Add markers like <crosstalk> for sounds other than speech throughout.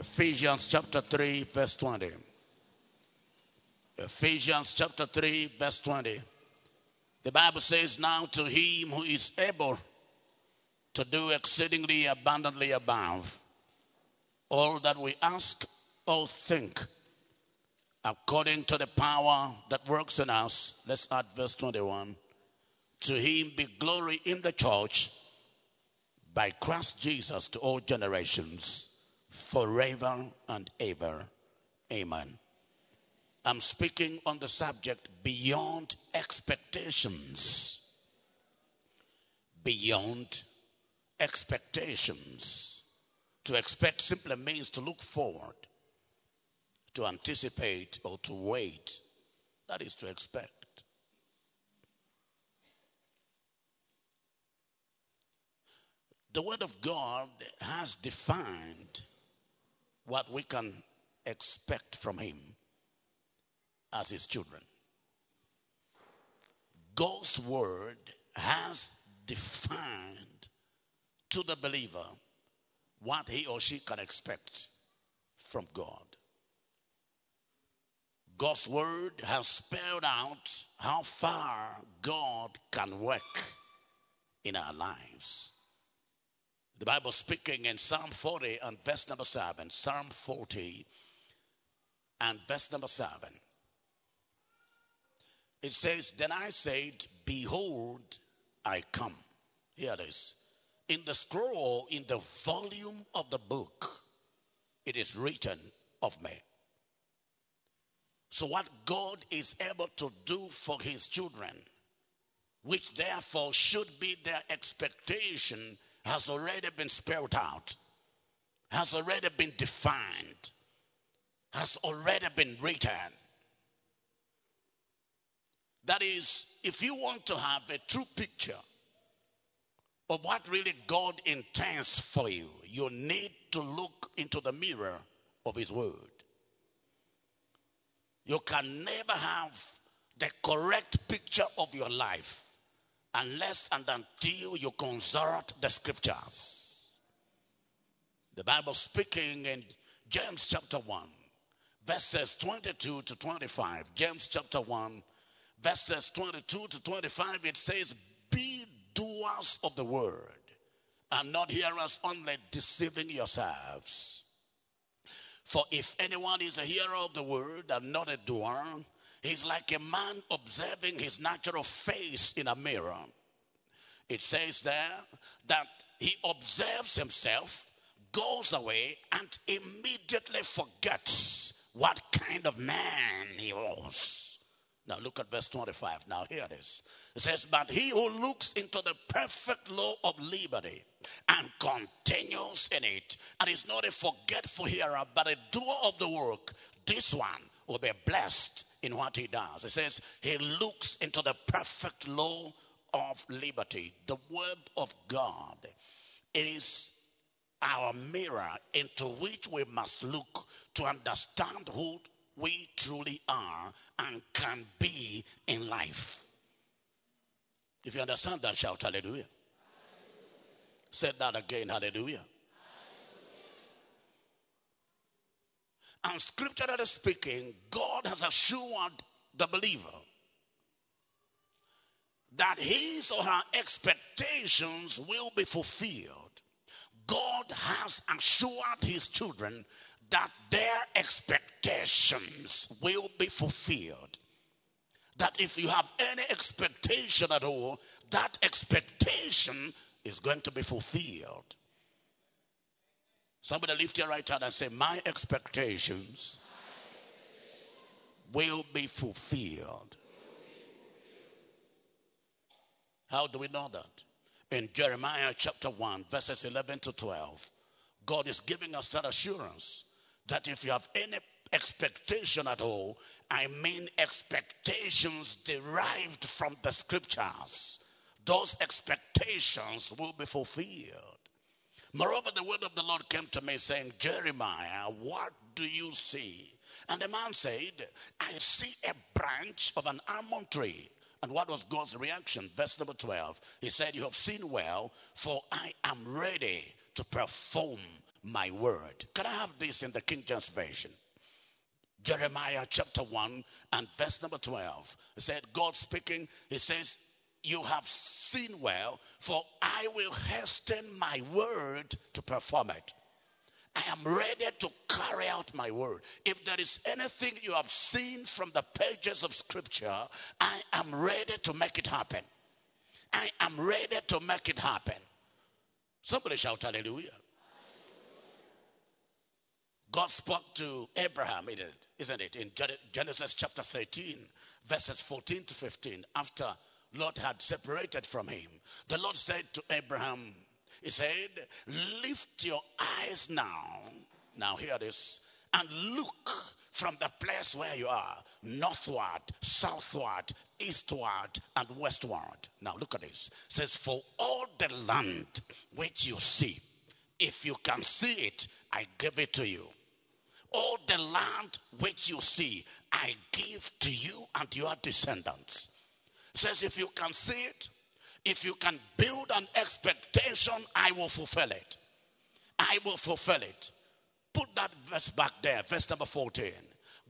Ephesians chapter 3, verse 20. Ephesians chapter 3, verse 20. The Bible says, Now to him who is able to do exceedingly abundantly above all that we ask or think, according to the power that works in us. Let's add verse 21. To him be glory in the church by Christ Jesus to all generations, forever and ever. Amen. I'm speaking on the subject beyond expectations. Beyond expectations. To expect simply means to look forward, to anticipate, or to wait. That is to expect. The Word of God has defined what we can expect from Him as His children. God's Word has defined to the believer what he or she can expect from God. God's Word has spelled out how far God can work in our lives. The Bible speaking in Psalm 40 and verse number 7. Psalm 40 and verse number 7. It says, Then I said, Behold, I come. Here it is. In the scroll, in the volume of the book, it is written of me. So, what God is able to do for his children, which therefore should be their expectation has already been spelled out, has already been defined, has already been written. That is, if you want to have a true picture of what really God intends for you, you need to look into the mirror of His Word. You can never have the correct picture of your life unless and until you consult the scriptures. The Bible speaking in James chapter 1, verses 22 to 25. James chapter 1, verses 22 to 25, it says, Be doers of the word, and not hearers only, deceiving yourselves. For if anyone is a hearer of the word and not a doer, He's like a man observing his natural face in a mirror. It says there that he observes himself, goes away, and immediately forgets what kind of man he was. Now look at verse 25. Now here it is. It says, But he who looks into the perfect law of liberty and continues in it, and is not a forgetful hearer, but a doer of the work, this one will be blessed in what he does. It says he looks into the perfect law of liberty, the word of God. Is our mirror into which we must look to understand who we truly are and can be in life. If you understand that, shout hallelujah. hallelujah. Say that again, hallelujah. And scripturally speaking, God has assured the believer that his or her expectations will be fulfilled. God has assured his children that their expectations will be fulfilled. That if you have any expectation at all, that expectation is going to be fulfilled. Somebody lift your right hand and say, My expectations, will, be fulfilled. How do we know that? In Jeremiah chapter 1, verses 11 to 12, God is giving us that assurance that if you have any expectation at all, I mean expectations derived from the scriptures, those expectations will be fulfilled. Moreover, the word of the Lord came to me saying, Jeremiah, what do you see? And the man said, I see a branch of an almond tree. And what was God's reaction? Verse number 12. He said, You have seen well, for I am ready to perform my word. Can I have this in the King James Version? Jeremiah chapter 1 and verse number 12. It said, God speaking, He says, You have seen well, for I will hasten my word to perform it. I am ready to carry out my word. If there is anything you have seen from the pages of scripture, I am ready to make it happen. I am ready to make it happen. Somebody shout hallelujah. God spoke to Abraham, isn't it? In Genesis chapter 13, verses 14 to 15, after Lot had separated from him, the Lord said to Abraham, He said, Lift your eyes now, now hear this, and look from the place where you are, northward, southward, eastward, and westward. Now look at this. It says, For all the land which you see, if you can see it, I give it to you. All the land which you see, I give to you and your descendants. Says, if you can see it, if you can build an expectation, I will fulfill it. I will fulfill it. Put that verse back there, verse number 14.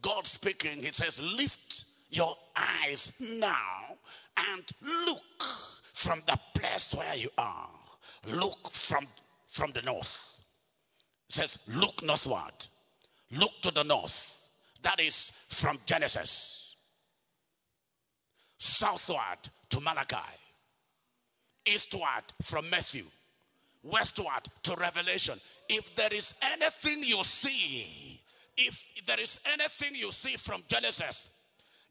God speaking, He says, Lift your eyes now and look from the place where you are. Look from, from the north. It says, Look northward. Look to the north. That is from Genesis. Southward to Malachi. Eastward from Matthew. Westward to Revelation. If there is anything you see, if there is anything you see from Genesis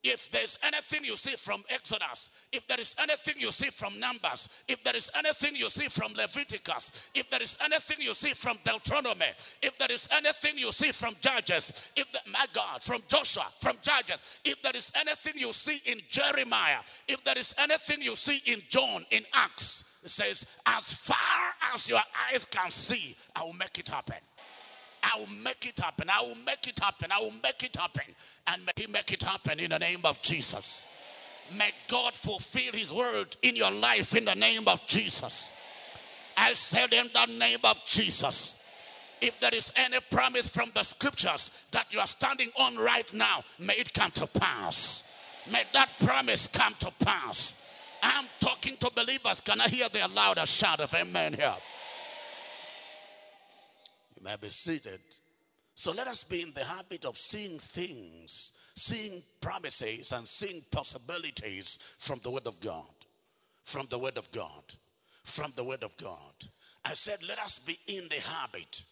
if there's anything you see from Exodus, if there is anything you see from Numbers, if there is anything you see from Leviticus, if there is anything you see from Deuteronomy, if there is anything you see from Judges, if the, my God, from Joshua, from Judges, if there is anything you see in Jeremiah, if there is anything you see in John, in Acts, it says, as far as your eyes can see, I will make it happen. I will make it happen. I will make it happen. I will make it happen. And may He make it happen in the name of Jesus. May God fulfill His word in your life in the name of Jesus. I said in the name of Jesus. If there is any promise from the scriptures that you are standing on right now, may it come to pass. May that promise come to pass. I'm talking to believers. Can I hear their louder shout of amen here? You may be seated. So let us be in the habit of seeing things, seeing promises, and seeing possibilities from the Word of God. From the Word of God. From the Word of God. I said, let us be in the habit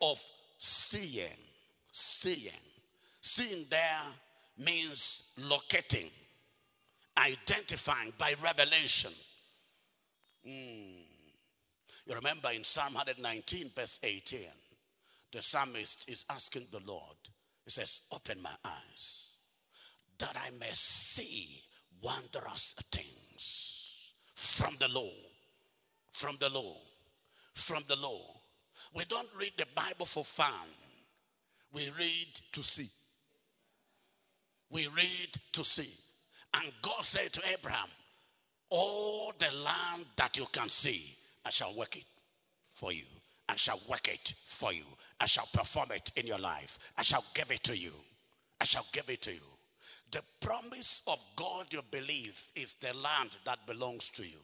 of seeing. Seeing. Seeing there means locating, identifying by revelation. Mm. You remember in Psalm 119, verse 18 the psalmist is asking the Lord, he says, Open my eyes that I may see wondrous things from the law, from the law, from the law. We don't read the Bible for fun, we read to see. We read to see. And God said to Abraham, All the land that you can see, I shall work it for you. I shall work it for you. I shall perform it in your life. I shall give it to you. I shall give it to you. The promise of God you believe is the land that belongs to you.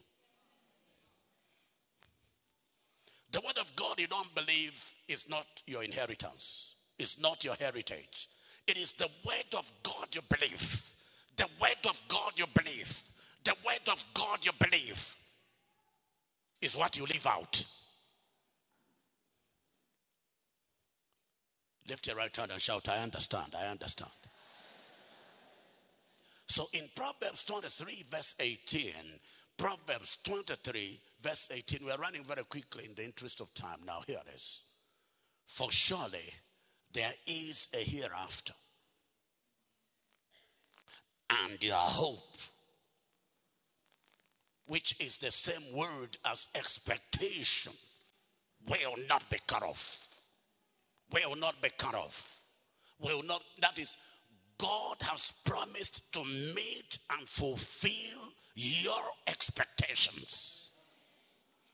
The word of God you don't believe is not your inheritance, it's not your heritage. It is the word of God you believe. The word of God you believe. The word of God you believe is what you live out. Lift your right hand and shout, I understand, I understand. So in Proverbs 23, verse 18, Proverbs 23, verse 18, we're running very quickly in the interest of time. Now, here it is. For surely there is a hereafter, and your hope, which is the same word as expectation, will not be cut off will not be cut off. Will not, that is, God has promised to meet and fulfill your expectations.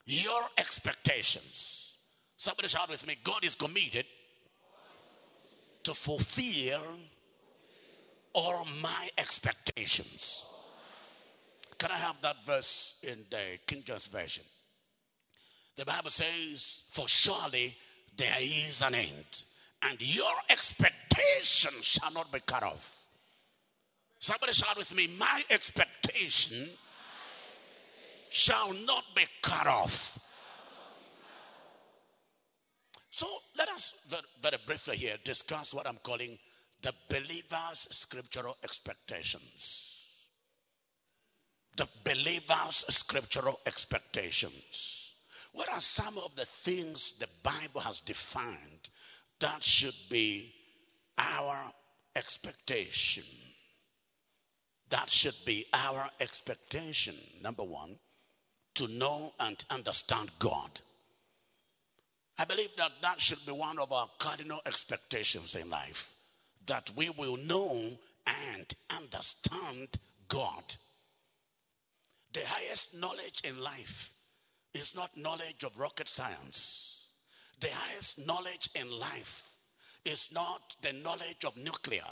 Your expectations. Somebody shout with me God is committed to fulfill all my expectations. Can I have that verse in the King James Version? The Bible says, For surely there is an end, and your expectation shall not be cut off. Somebody shout with me, My expectation shall not be cut off. So let us very, very briefly here discuss what I'm calling the believer's scriptural expectations. The believer's scriptural expectations. What are some of the things the Bible has defined that should be our expectation? That should be our expectation. Number one, to know and understand God. I believe that that should be one of our cardinal expectations in life that we will know and understand God. The highest knowledge in life is not knowledge of rocket science. The highest knowledge in life is not the knowledge of nuclear.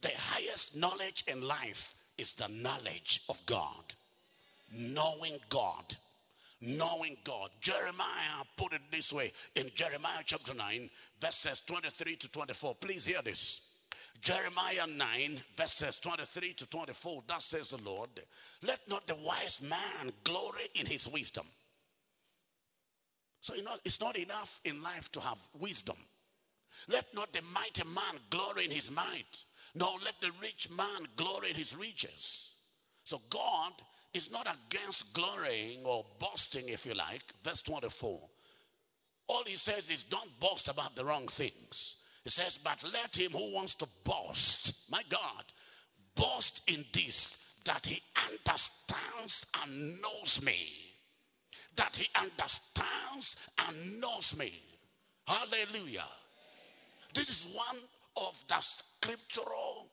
The highest knowledge in life is the knowledge of God. Knowing God. Knowing God. Jeremiah put it this way in Jeremiah chapter 9, verses 23 to 24. Please hear this. Jeremiah 9, verses 23 to 24, thus says the Lord, Let not the wise man glory in his wisdom. So, you know, it's not enough in life to have wisdom. Let not the mighty man glory in his might, nor let the rich man glory in his riches. So, God is not against glorying or boasting, if you like. Verse 24. All he says is, don't boast about the wrong things. He says, But let him who wants to boast, my God, boast in this that he understands and knows me. That he understands and knows me. Hallelujah. This is one of the scriptural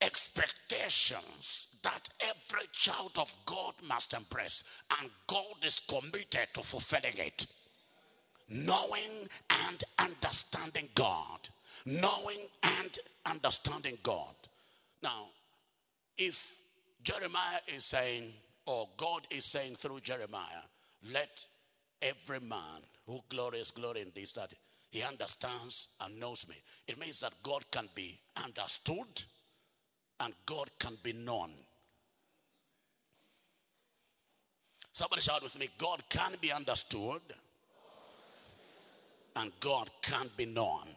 expectations that every child of God must embrace, and God is committed to fulfilling it knowing and understanding God. Knowing and understanding God. Now, if Jeremiah is saying, or God is saying through Jeremiah, let every man who glories glory in this, that he understands and knows me. It means that God can be understood and God can be known. Somebody shout with me God can be understood and God can't be known.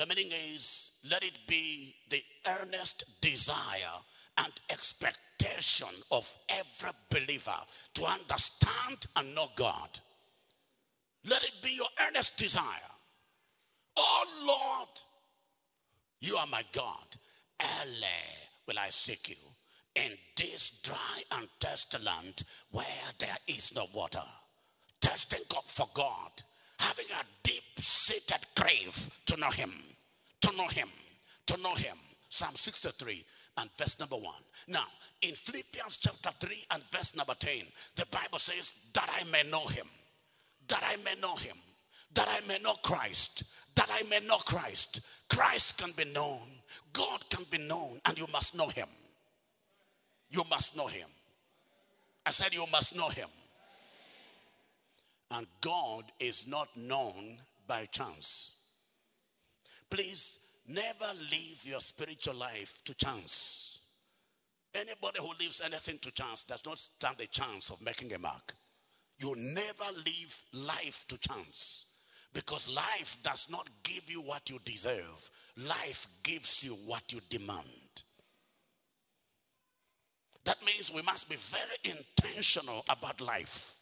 The meaning is let it be the earnest desire and expectation of every believer to understand and know God. Let it be your earnest desire. Oh Lord, you are my God. Early will I seek you in this dry and thirsty land where there is no water testing God for God, having a deep seated crave to know Him, to know Him, to know Him. Psalm 63 and verse number 1. Now, in Philippians chapter 3 and verse number 10, the Bible says, That I may know Him, that I may know Him, that I may know Christ, that I may know Christ. Christ can be known, God can be known, and you must know Him. You must know Him. I said, You must know Him. And God is not known by chance. Please never leave your spiritual life to chance. Anybody who leaves anything to chance does not stand a chance of making a mark. You never leave life to chance because life does not give you what you deserve, life gives you what you demand. That means we must be very intentional about life.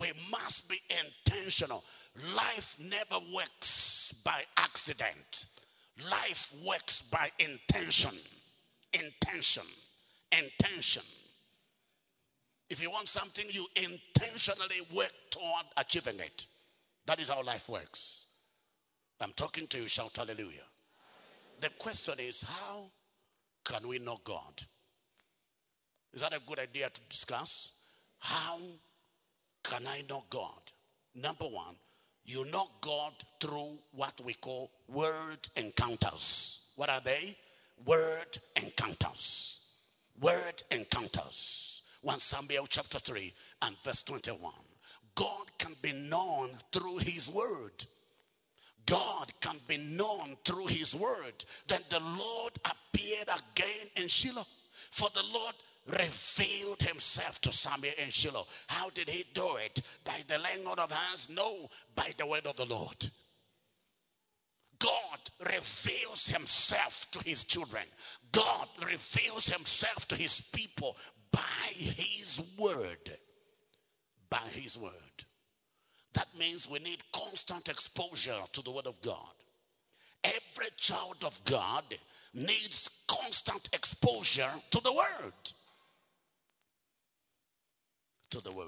We must be intentional. Life never works by accident, life works by intention. Intention. Intention. If you want something, you intentionally work toward achieving it. That is how life works. I'm talking to you, shout hallelujah. The question is, how can we know God? Is that a good idea to discuss? How can I know God? Number one, you know God through what we call word encounters. What are they? Word encounters. Word encounters. 1 Samuel chapter 3 and verse 21. God can be known through his word. God can be known through his word. Then the Lord appeared again in Shiloh. For the Lord revealed himself to Samuel in Shiloh. How did he do it? By the laying on of hands? No, by the word of the Lord. God reveals himself to his children. God reveals himself to his people by his word. By his word. That means we need constant exposure to the word of God. Every child of God needs constant exposure to the word to the word.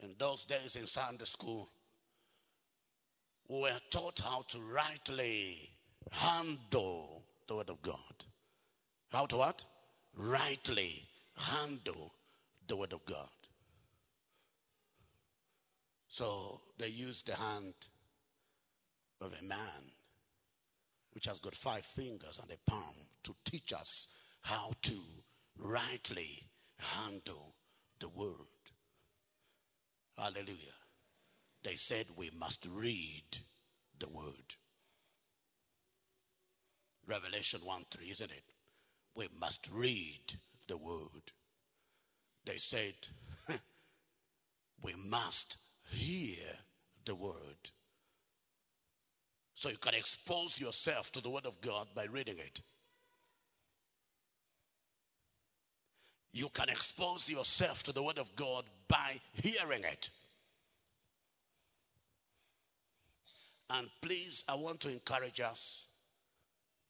In those days in Sunday school, we were taught how to rightly handle the word of God. How to what? Rightly handle the word of God. So they used the hand of a man which has got five fingers and a palm to teach us how to rightly handle the word. Hallelujah. They said we must read the word. Revelation 1 3, isn't it? We must read the word. They said <laughs> we must hear the word. So you can expose yourself to the word of God by reading it. You can expose yourself to the Word of God by hearing it. And please, I want to encourage us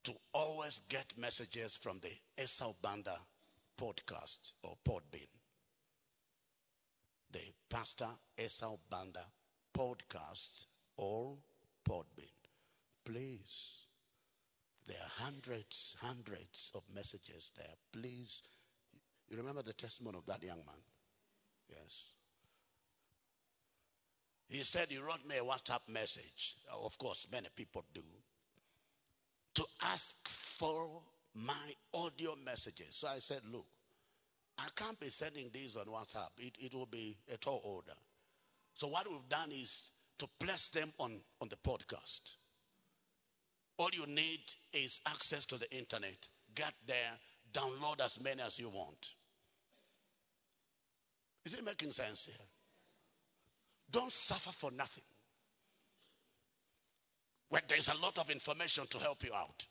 to always get messages from the Esau Banda podcast or Podbean. The Pastor Esau Banda podcast or Podbean. Please, there are hundreds, hundreds of messages there. Please you remember the testimony of that young man? Yes. He said he wrote me a WhatsApp message. Uh, of course, many people do. To ask for my audio messages. So I said, look, I can't be sending these on WhatsApp. It, it will be a tall order. So what we've done is to place them on, on the podcast. All you need is access to the internet. Get there, download as many as you want. Is it making sense here? Don't suffer for nothing. When there's a lot of information to help you out.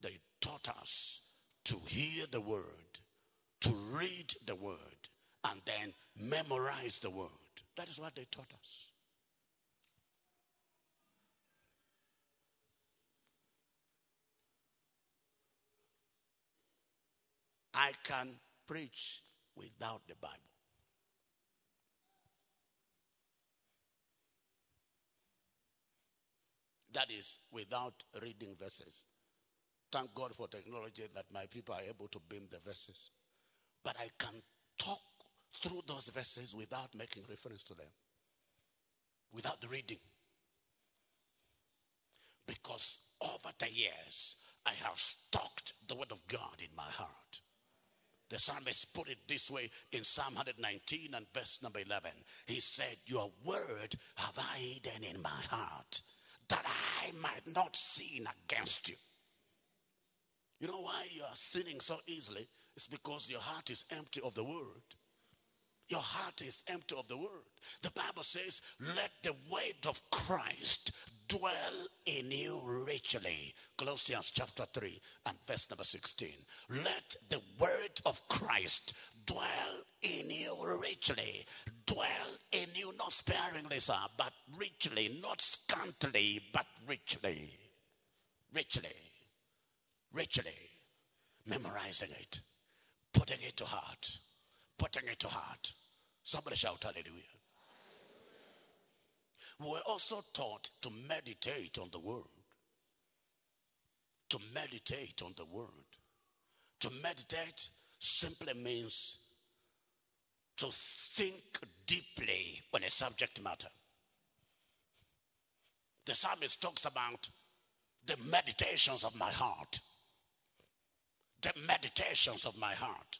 They taught us to hear the word, to read the word, and then memorize the word. That is what they taught us. I can preach without the Bible. That is without reading verses. Thank God for technology that my people are able to beam the verses. But I can talk through those verses without making reference to them, without the reading. Because over the years, I have stocked the Word of God in my heart. The psalmist put it this way in Psalm 119 and verse number 11. He said, Your word have I hidden in my heart that I might not sin against you. You know why you are sinning so easily? It's because your heart is empty of the word. Your heart is empty of the word. The Bible says, Let the word of Christ dwell in you richly. Colossians chapter 3 and verse number 16. Let the word of Christ dwell in you richly. Dwell in you not sparingly, sir, but richly, not scantily, but richly. Richly. Richly. Memorizing it, putting it to heart, putting it to heart. Somebody shout hallelujah. We're also taught to meditate on the word. To meditate on the word. To meditate simply means to think deeply on a subject matter. The psalmist talks about the meditations of my heart. The meditations of my heart.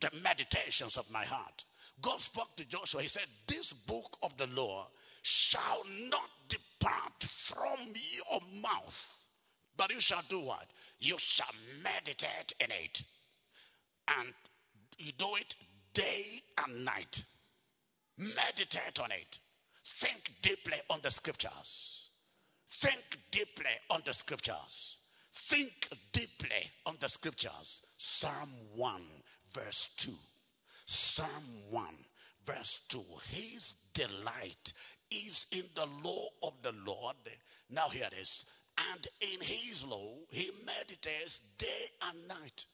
The meditations of my heart. God spoke to Joshua. He said, This book of the law shall not depart from your mouth, but you shall do what? You shall meditate in it. And you do it day and night. Meditate on it. Think deeply on the scriptures. Think deeply on the scriptures. Think deeply on the scriptures. Psalm 1, verse 2. Psalm 1, verse 2. His delight is in the law of the Lord. Now, here it is. And in his law, he meditates day and night.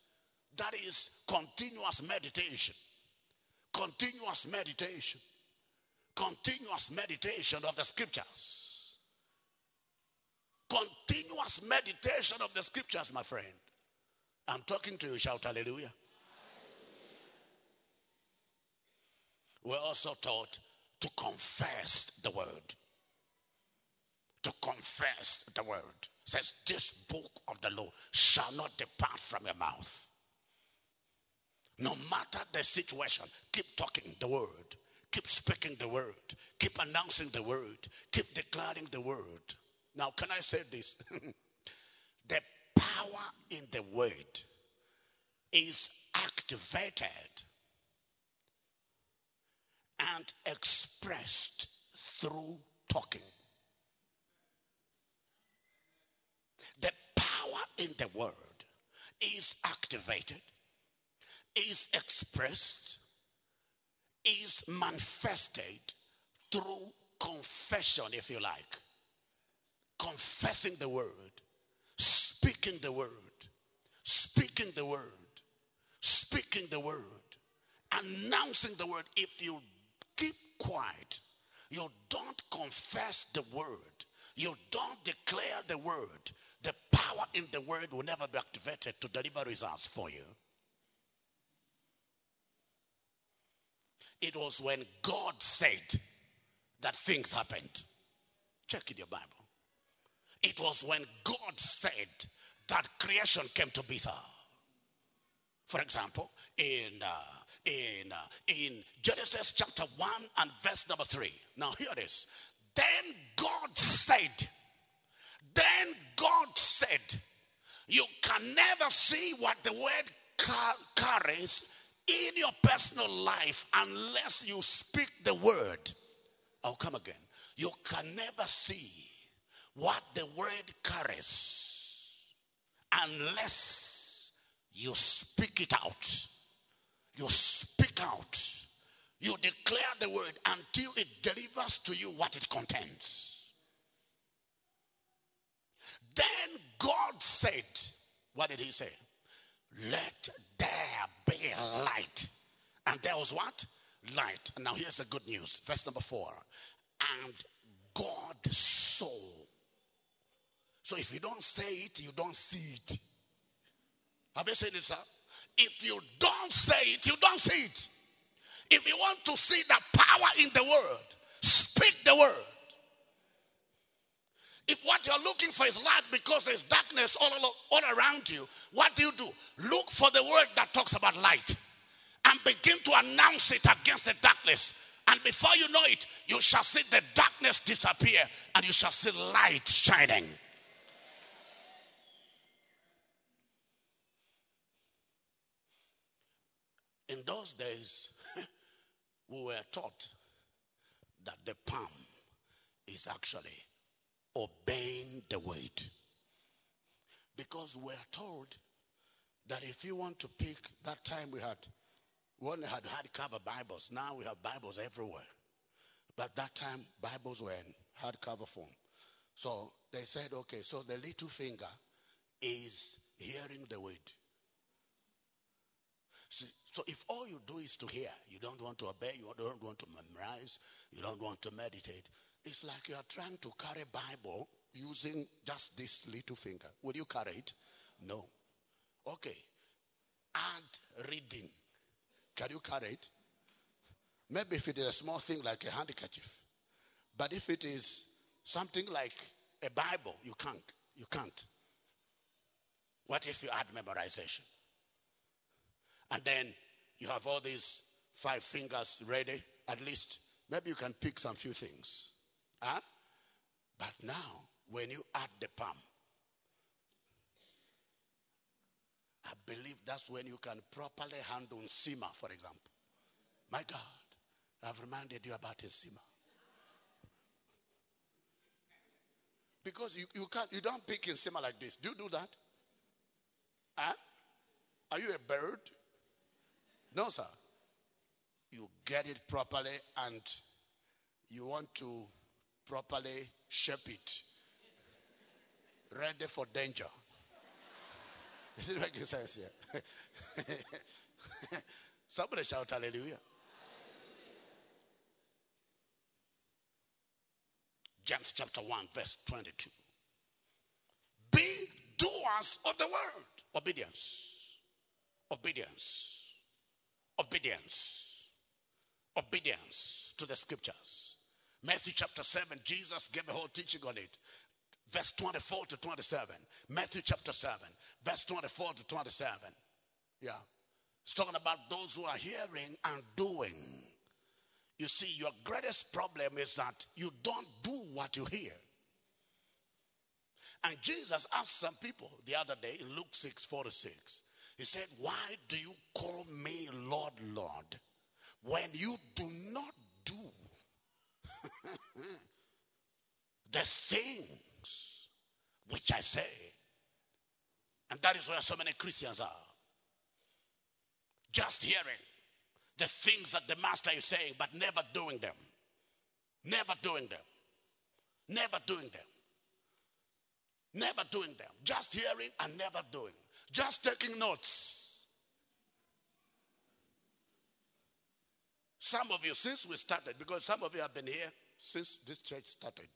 That is continuous meditation. Continuous meditation. Continuous meditation of the scriptures. Continuous meditation of the scriptures, my friend. I'm talking to you. Shout hallelujah. We're also taught to confess the word. To confess the word. It says, This book of the law shall not depart from your mouth. No matter the situation, keep talking the word. Keep speaking the word. Keep announcing the word. Keep declaring the word. Now, can I say this? <laughs> the power in the word is activated and expressed through talking. The power in the word is activated is expressed, is manifested through confession, if you like. Confessing the word, speaking the word, speaking the word, speaking the word, announcing the word. If you keep quiet, you don't confess the word, you don't declare the word, the power in the word will never be activated to deliver results for you. It was when God said that things happened. Check in your Bible. It was when God said that creation came to be. For example, in uh, in uh, in Genesis chapter one and verse number three. Now here it is. Then God said. Then God said, "You can never see what the word carries in your personal life unless you speak the word. I'll come again. You can never see what the word carries unless you speak it out. You speak out. You declare the word until it delivers to you what it contains. Then God said, What did he say? Let there be light. And there was what? Light. And now here's the good news. Verse number four. And God saw. So if you don't say it, you don't see it. Have you seen it, sir? If you don't say it, you don't see it. If you want to see the power in the word, speak the word. If what you're looking for is light because there's darkness all, all around you, what do you do? Look for the word that talks about light and begin to announce it against the darkness. And before you know it, you shall see the darkness disappear and you shall see light shining. In those days, <laughs> we were taught that the palm is actually obeying the word. Because we're told that if you want to pick, that time we had, one had hardcover Bibles. Now we have Bibles everywhere. But that time, Bibles were in hardcover form. So they said, okay, so the little finger is hearing the word. So, so if all you do is to hear, you don't want to obey, you don't want to memorize, you don't want to meditate, it's like you are trying to carry Bible using just this little finger. Would you carry it? No. Okay. Add reading. Can you carry it? Maybe if it is a small thing like a handkerchief. But if it is something like a Bible, you can't. You can't. What if you add memorization? And then you have all these five fingers ready, at least maybe you can pick some few things. Huh? But now, when you add the palm, I believe that's when you can properly handle Sima, for example. My God, I've reminded you about Sima. Because you, you can't you don't pick in Sima like this. Do you do that? Huh? Are you a bird? No, sir. You get it properly and you want to properly shape it. Ready for danger. <laughs> Is it making sense here? <laughs> Somebody shout hallelujah. James chapter 1, verse 22. Be doers of the word. Obedience. Obedience. Obedience. Obedience to the scriptures. Matthew chapter 7, Jesus gave a whole teaching on it. Verse 24 to 27. Matthew chapter 7, verse 24 to 27. Yeah. It's talking about those who are hearing and doing. You see, your greatest problem is that you don't do what you hear. And Jesus asked some people the other day in Luke 6 46, He said, Why do you call me Lord, Lord, when you do not do <laughs> the things which I say? And that is where so many Christians are. Just hearing the things that the master is saying, but never doing them. Never doing them. Never doing them. Never doing them. Just hearing and never doing. Just taking notes. Some of you, since we started, because some of you have been here since this church started,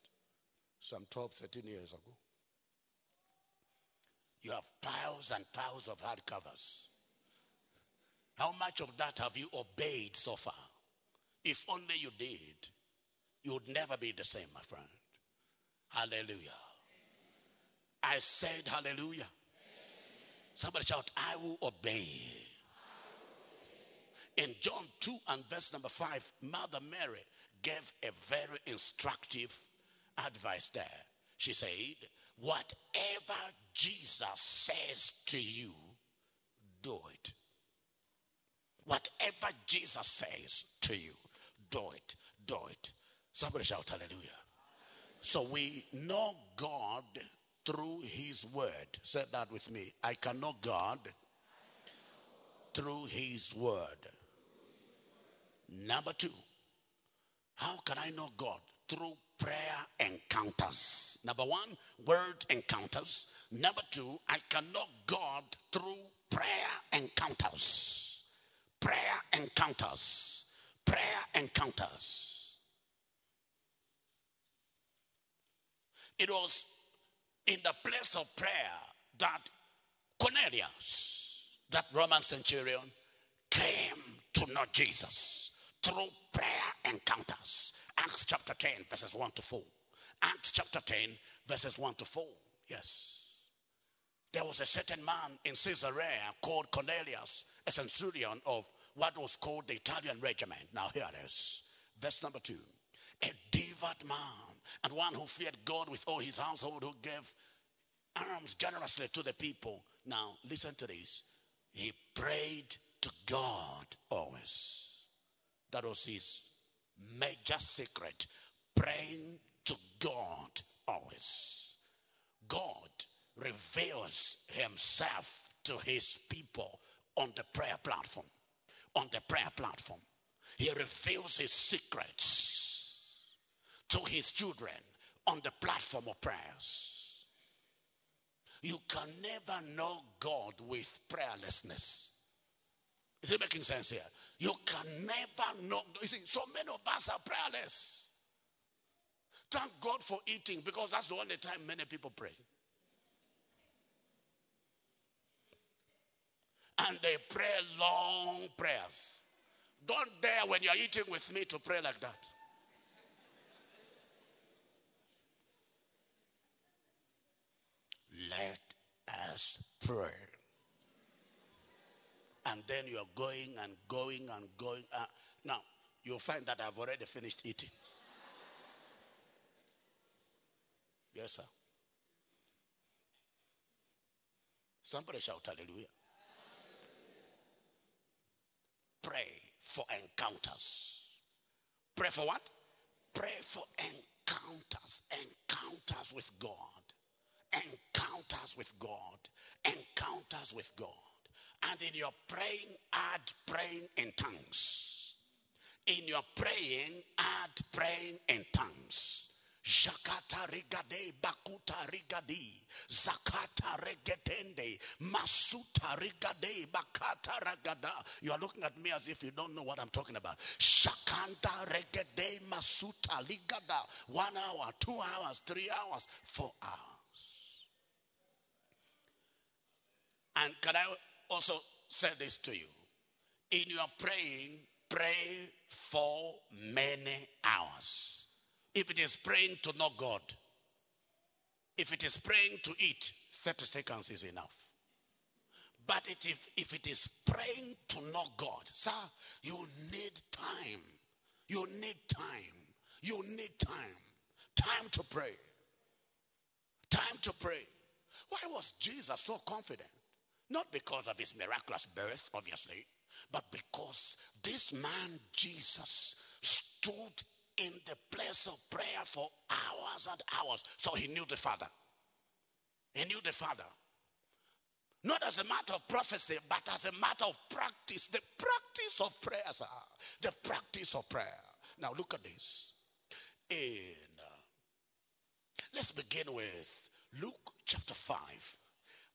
some 12, 13 years ago. You have piles and piles of hardcovers. How much of that have you obeyed so far? If only you did, you would never be the same, my friend. Hallelujah. I said hallelujah. Somebody shout, I will obey. In John 2 and verse number 5, Mother Mary gave a very instructive advice there. She said, Whatever Jesus says to you, do it. Whatever Jesus says to you, do it. Do it. Somebody shout hallelujah. So we know God through his word. Say that with me. I can know God through his word. Number two, how can I know God? Through prayer encounters. Number one, word encounters. Number two, I can know God through prayer encounters. Prayer encounters. Prayer encounters. It was in the place of prayer that Cornelius, that Roman centurion, came to know Jesus through prayer encounters. Acts chapter 10, verses 1 to 4. Acts chapter 10, verses 1 to 4. Yes. There was a certain man in Caesarea called Cornelius, a centurion of what was called the Italian regiment. Now, here it is. Verse number 2. A devout man and one who feared God with all his household, who gave alms generously to the people. Now, listen to this. He prayed to God always. That was his major secret. Praying to God always. God reveals himself to his people on the prayer platform. On the prayer platform. He reveals his secrets to his children on the platform of prayers. You can never know God with prayerlessness. Is it making sense here? You can never know. You see, so many of us are prayerless. Thank God for eating because that's the only time many people pray. And they pray long prayers. Don't dare when you're eating with me to pray like that. Let us pray. And then you're going and going and going. Uh, now, you'll find that I've already finished eating. Yes, sir. Somebody shout hallelujah. Pray for encounters. Pray for what? Pray for encounters. Encounters with God. Encounters with God. Encounters with God. And in your praying, add praying in tongues. In your praying, add praying in tongues. Jakata rigade bakuta rigadi zakata regetende masuta rigade bakata ragada. You are looking at me as if you don't know what I'm talking about. Shakanta regede masuta ligada. One hour, two hours, three hours, four hours. And can I also say this to you? In your praying, pray for many hours. If it is praying to know God, if it is praying to eat, 30 seconds is enough. But it, if, if it is praying to know God, sir, you need time. You need time. You need time. Time to pray. Time to pray. Why was Jesus so confident? Not because of his miraculous birth, obviously, but because this man, Jesus, stood in the place of prayer for hours and hours. So he knew the Father. He knew the Father. Not as a matter of prophecy, but as a matter of practice. The practice of prayer, sir. The practice of prayer. Now look at this. In uh, let's begin with Luke chapter 5,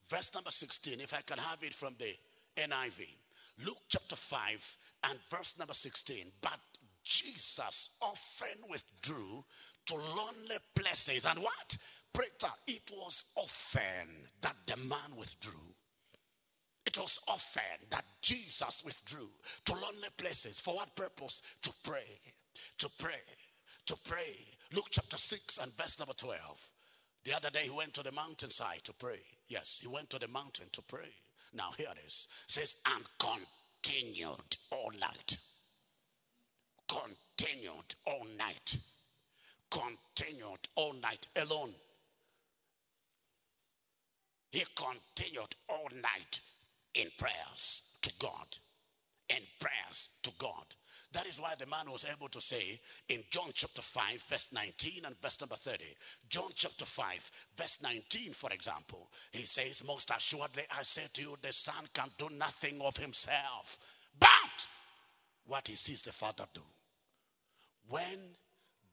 verse number 16. If I can have it from the NIV. Luke chapter 5 and verse number 16. But Jesus often withdrew to lonely places. And what? Prater, it was often that the man withdrew. It was often that Jesus withdrew to lonely places. For what purpose? To pray. To pray. To pray. Luke chapter 6 and verse number 12. The other day he went to the mountainside to pray. Yes, he went to the mountain to pray. Now here it is. It says, and continued all night continued all night. Continued all night alone. He continued all night in prayers to God. In prayers to God. That is why the man was able to say in John chapter 5, verse 19 and verse number 30. John chapter 5, verse 19, for example, he says, Most assuredly I say to you, the Son can do nothing of himself, but what he sees the Father do. When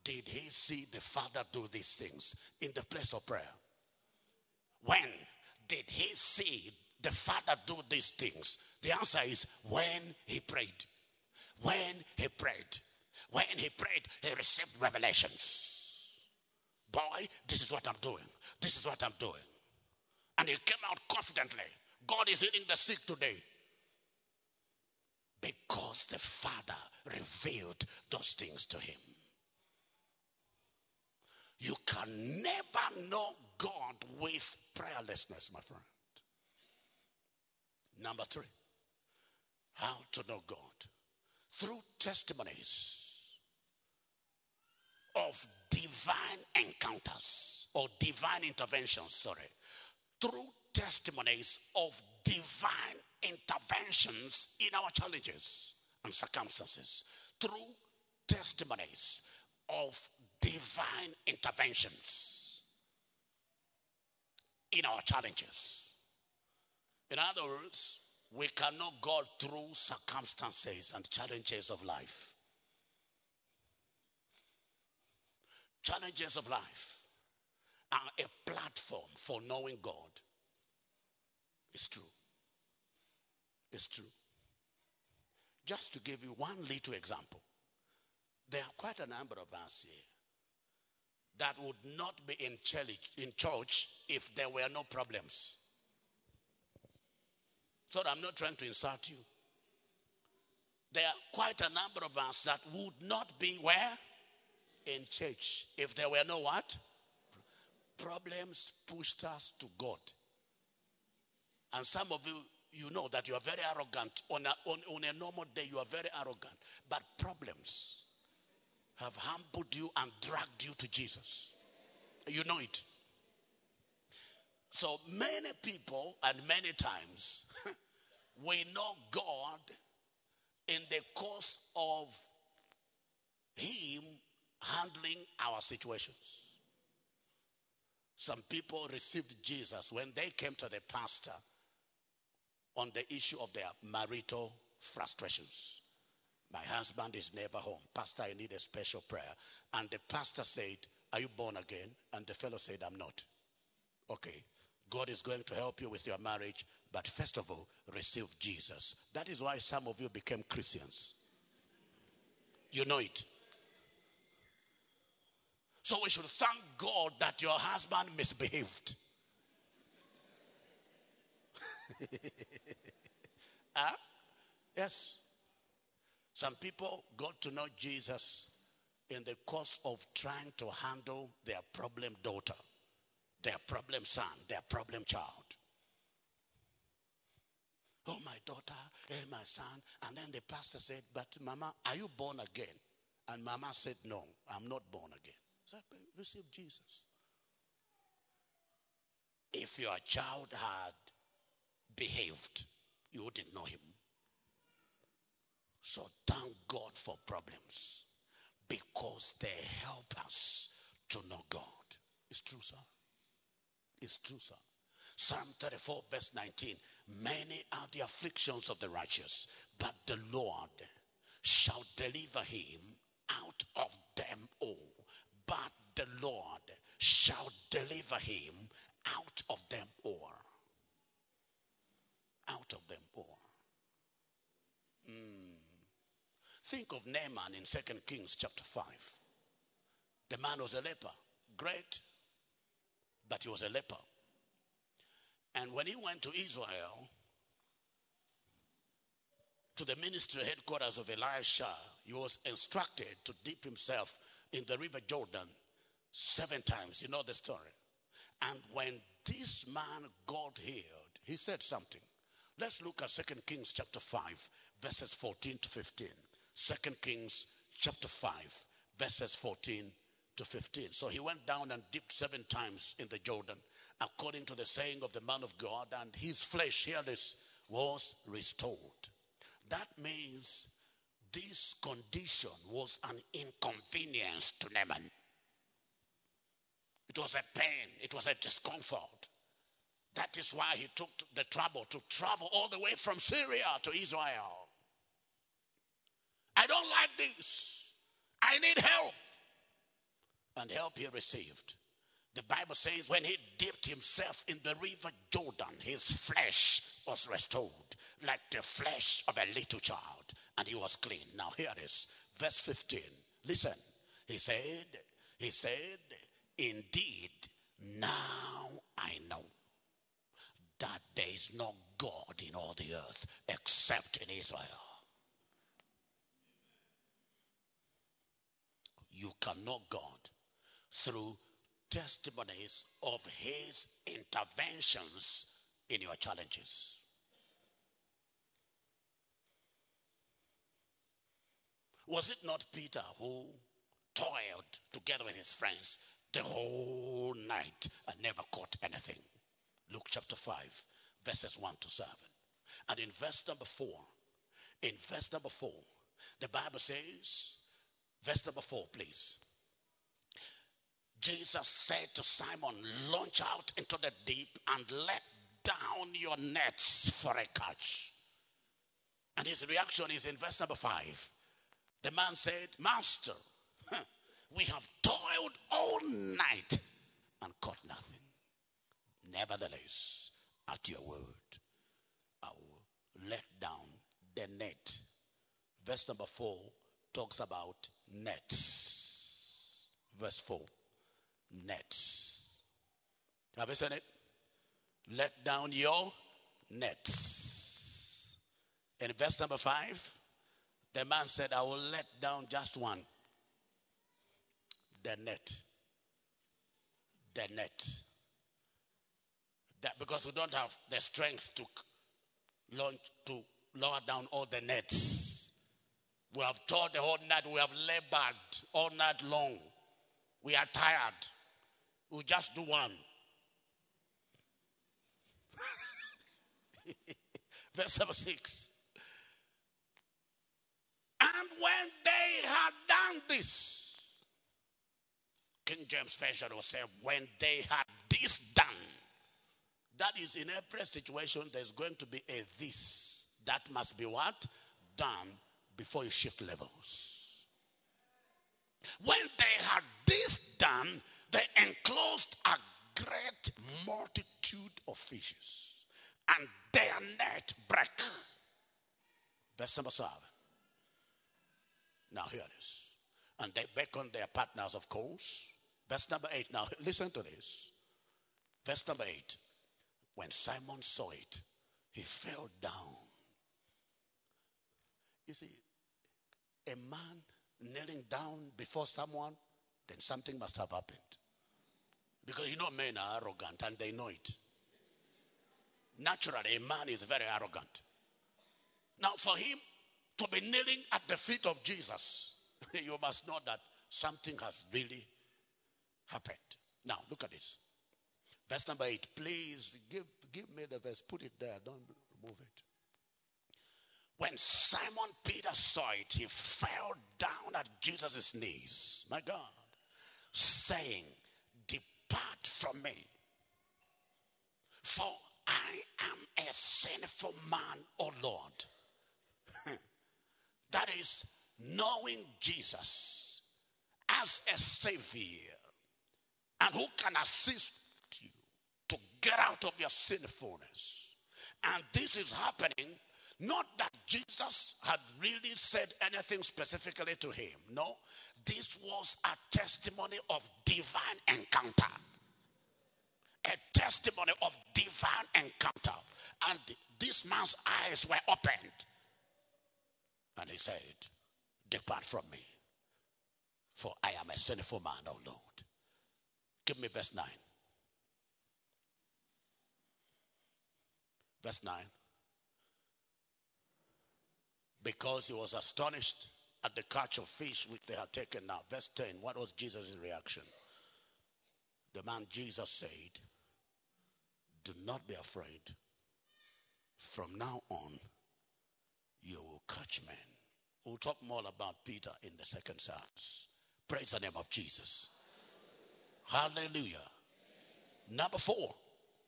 did he see the Father do these things? In the place of prayer. When did he see the Father do these things? The answer is when he prayed. When he prayed. When he prayed, he received revelations. Boy, this is what I'm doing. This is what I'm doing. And he came out confidently. God is healing the sick today. Because the Father revealed those things to him. You can never know God with prayerlessness, my friend. Number three, how to know God? Through testimonies of divine encounters or divine interventions, sorry. Through testimonies of divine interventions in our challenges and circumstances through testimonies of divine interventions in our challenges. In other words, we cannot go through circumstances and challenges of life. Challenges of life are a platform for knowing God. It's true. It's true. Just to give you one little example, there are quite a number of us here that would not be in church, in church if there were no problems. I'm not trying to insult you. there are quite a number of us that would not be where? In church. If there were no what? Problems pushed us to God. And some of you, you know that you are very arrogant. On a, on, on a normal day, you are very arrogant. But problems have humbled you and dragged you to Jesus. You know it. So many people and many times <laughs> we know God in the course of Him handling our situations. Some people received Jesus when they came to the pastor on the issue of their marital frustrations. My husband is never home. Pastor, I need a special prayer. And the pastor said, Are you born again? And the fellow said, I'm not. Okay. God is going to help you with your marriage, but first of all, receive Jesus. That is why some of you became Christians. You know it. So we should thank God that your husband misbehaved. huh? <laughs> Ah, yes. Some people got to know Jesus in the course of trying to handle their problem daughter, their problem son, their problem child. Oh, my daughter, hey, my son. And then the pastor said, But Mama, are you born again? And Mama said, No, I'm not born again. Receive Jesus. If your child had behaved, you wouldn't know him. So thank God for problems because they help us to know God. It's true, sir. It's true, sir. Psalm 34, verse 19. Many are the afflictions of the righteous, but the Lord shall deliver him out of them all. But the Lord shall deliver him out of them all out of them all. Mm. Think of Naaman in Second Kings chapter 5. The man was a leper, great, but he was a leper. And when he went to Israel, to the ministry headquarters of Elisha, he was instructed to dip himself in the river Jordan seven times. You know the story. And when this man got healed, he said something. Let's look at Second Kings chapter 5, verses 14 to 15. Second Kings chapter 5, verses 14 to 15. So he went down and dipped seven times in the Jordan, according to the saying of the man of God, and his flesh, here this, was restored. That means this condition was an inconvenience to Naaman. It was a pain, it was a discomfort. That is why he took the trouble to travel all the way from Syria to Israel. I don't like this. I need help. And help he received. The Bible says when he dipped himself in the river Jordan, his flesh was restored like the flesh of a little child, and he was clean. Now, here it is, verse 15. Listen, he said, He said, Indeed, now I know that there is no God in all the earth except in Israel. You cannot God through testimonies of his interventions in your challenges. Was it not Peter who toiled together with his friends the whole night and never caught anything? Luke chapter 5, verses 1 to 7. And in verse number 4, in verse number 4, the Bible says, verse number 4, please. Jesus said to Simon, Launch out into the deep and let down your nets for a catch. And his reaction is in verse number 5. The man said, Master, we have toiled all night and caught nothing. Nevertheless, at your word, I will let down the net. Verse number four talks about nets. Verse four, nets. Have you seen it? Let down your nets. In verse number five, The man said, I will let down just one. The net. The net. That because we don't have the strength to launch to lower down all the nets. We have toiled the whole night. We have labored all night long. We are tired. We just do one. <laughs> Verse number six. And when they had done this, King James Version will say, when they had this done, that is in every situation, there's going to be a this. That must be what? Done before you shift levels. When they had this done, they enclosed a great multitude of fishes, and their net broke. Verse number seven. Now, here it is. And they beckoned their partners, of course. Verse number eight. Now, <laughs> listen to this. Verse number eight. When Simon saw it, he fell down. You see, a man kneeling down before someone, then something must have happened. Because you know, men are arrogant and they know it. Naturally, a man is very arrogant. Now, for him to be kneeling at the feet of Jesus, <laughs> you must know that something has really happened. Now, look at this. Verse number eight. Please give, give me the verse. Put it there. Don't remove it. When Simon Peter saw it, he fell down at Jesus' knees. My God. Saying, Depart from me. For I am a sinful man, O Lord. <laughs> that is knowing Jesus as a Savior and who can assist you to get out of your sinfulness. And this is happening not that Jesus had really said anything specifically to him. No, this was a testimony of divine encounter. A testimony of divine encounter. And this man's eyes were opened. And he said, Depart from me, for I am a sinful man, O Lord. Give me verse 9. Verse 9. Because he was astonished at the catch of fish which they had taken now. Verse 10. What was Jesus' reaction? The man Jesus said, Do not be afraid. From now on, you will catch men. We'll talk more about Peter in the second service. Praise the name of Jesus. Hallelujah. Number four,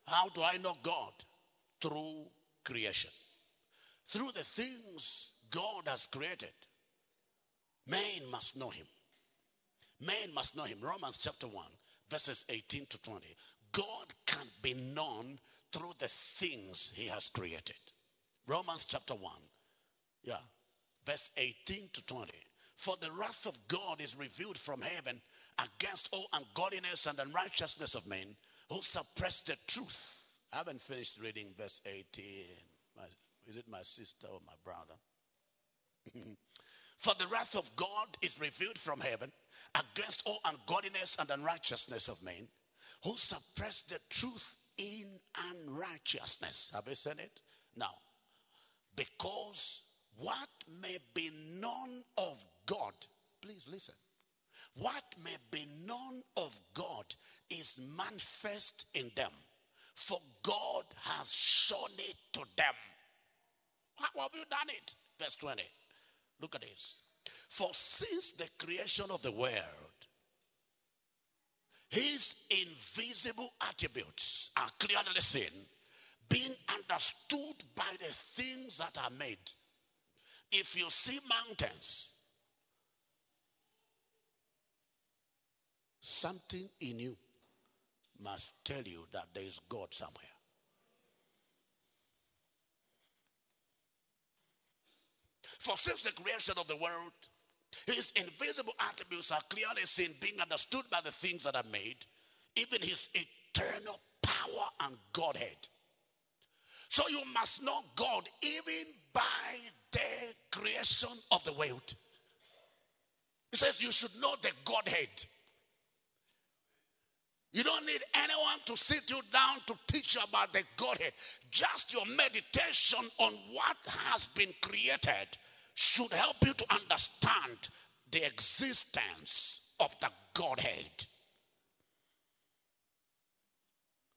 how do I know God? Through creation. Through the things God has created, man must know him. Man must know him. Romans chapter 1, verses 18 to 20. God can be known through the things he has created. Romans chapter 1, yeah, verse 18 to 20. For the wrath of God is revealed from heaven against all ungodliness and unrighteousness of men who suppress the truth. I haven't finished reading verse 18. My, is it my sister or my brother? <laughs> For the wrath of God is revealed from heaven against all ungodliness and unrighteousness of men who suppress the truth in unrighteousness. Have you seen it? Now, because what may be known of God, please listen. What may be known of God is manifest in them, for God has shown it to them. How have you done it? Verse 20. Look at this. For since the creation of the world, his invisible attributes are clearly seen, being understood by the things that are made. If you see mountains, something in you must tell you that there is God somewhere. For since the creation of the world, his invisible attributes are clearly seen, being understood by the things that are made, even his eternal power and Godhead. So you must know God even by the creation of the world. He says you should know the Godhead. You don't need anyone to sit you down to teach you about the Godhead. Just your meditation on what has been created should help you to understand the existence of the Godhead.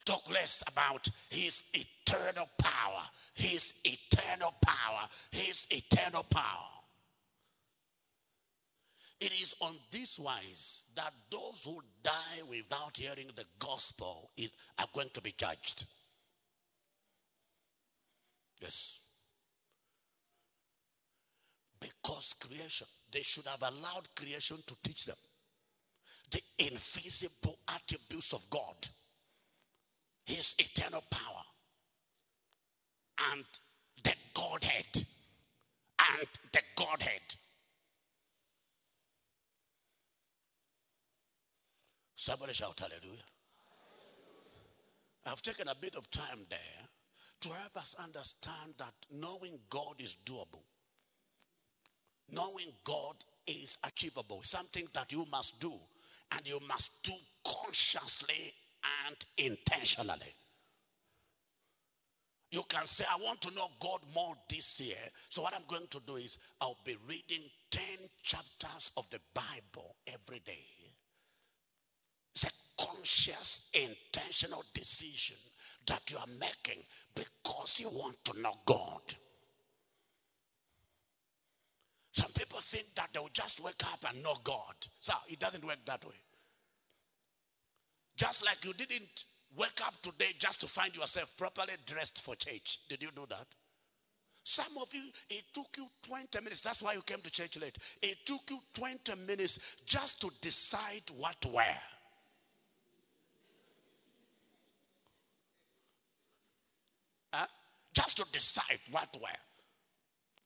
Talk less about his eternal power, his eternal power, his eternal power. It is on this wise that those who die without hearing the gospel are going to be judged. Yes. Because creation, they should have allowed creation to teach them the invisible attributes of God, His eternal power, and the Godhead. And the Godhead. Somebody shout hallelujah. I've taken a bit of time there to help us understand that knowing God is doable. Knowing God is achievable, something that you must do, and you must do consciously and intentionally. You can say, I want to know God more this year. So, what I'm going to do is, I'll be reading 10 chapters of the Bible every day. It's a conscious, intentional decision that you are making because you want to know God. Some people think that they'll just wake up and know God. So it doesn't work that way. Just like you didn't wake up today just to find yourself properly dressed for church. Did you do that? Some of you, it took you 20 minutes. That's why you came to church late. It took you 20 minutes just to decide what to wear. Huh? Just to decide what to wear.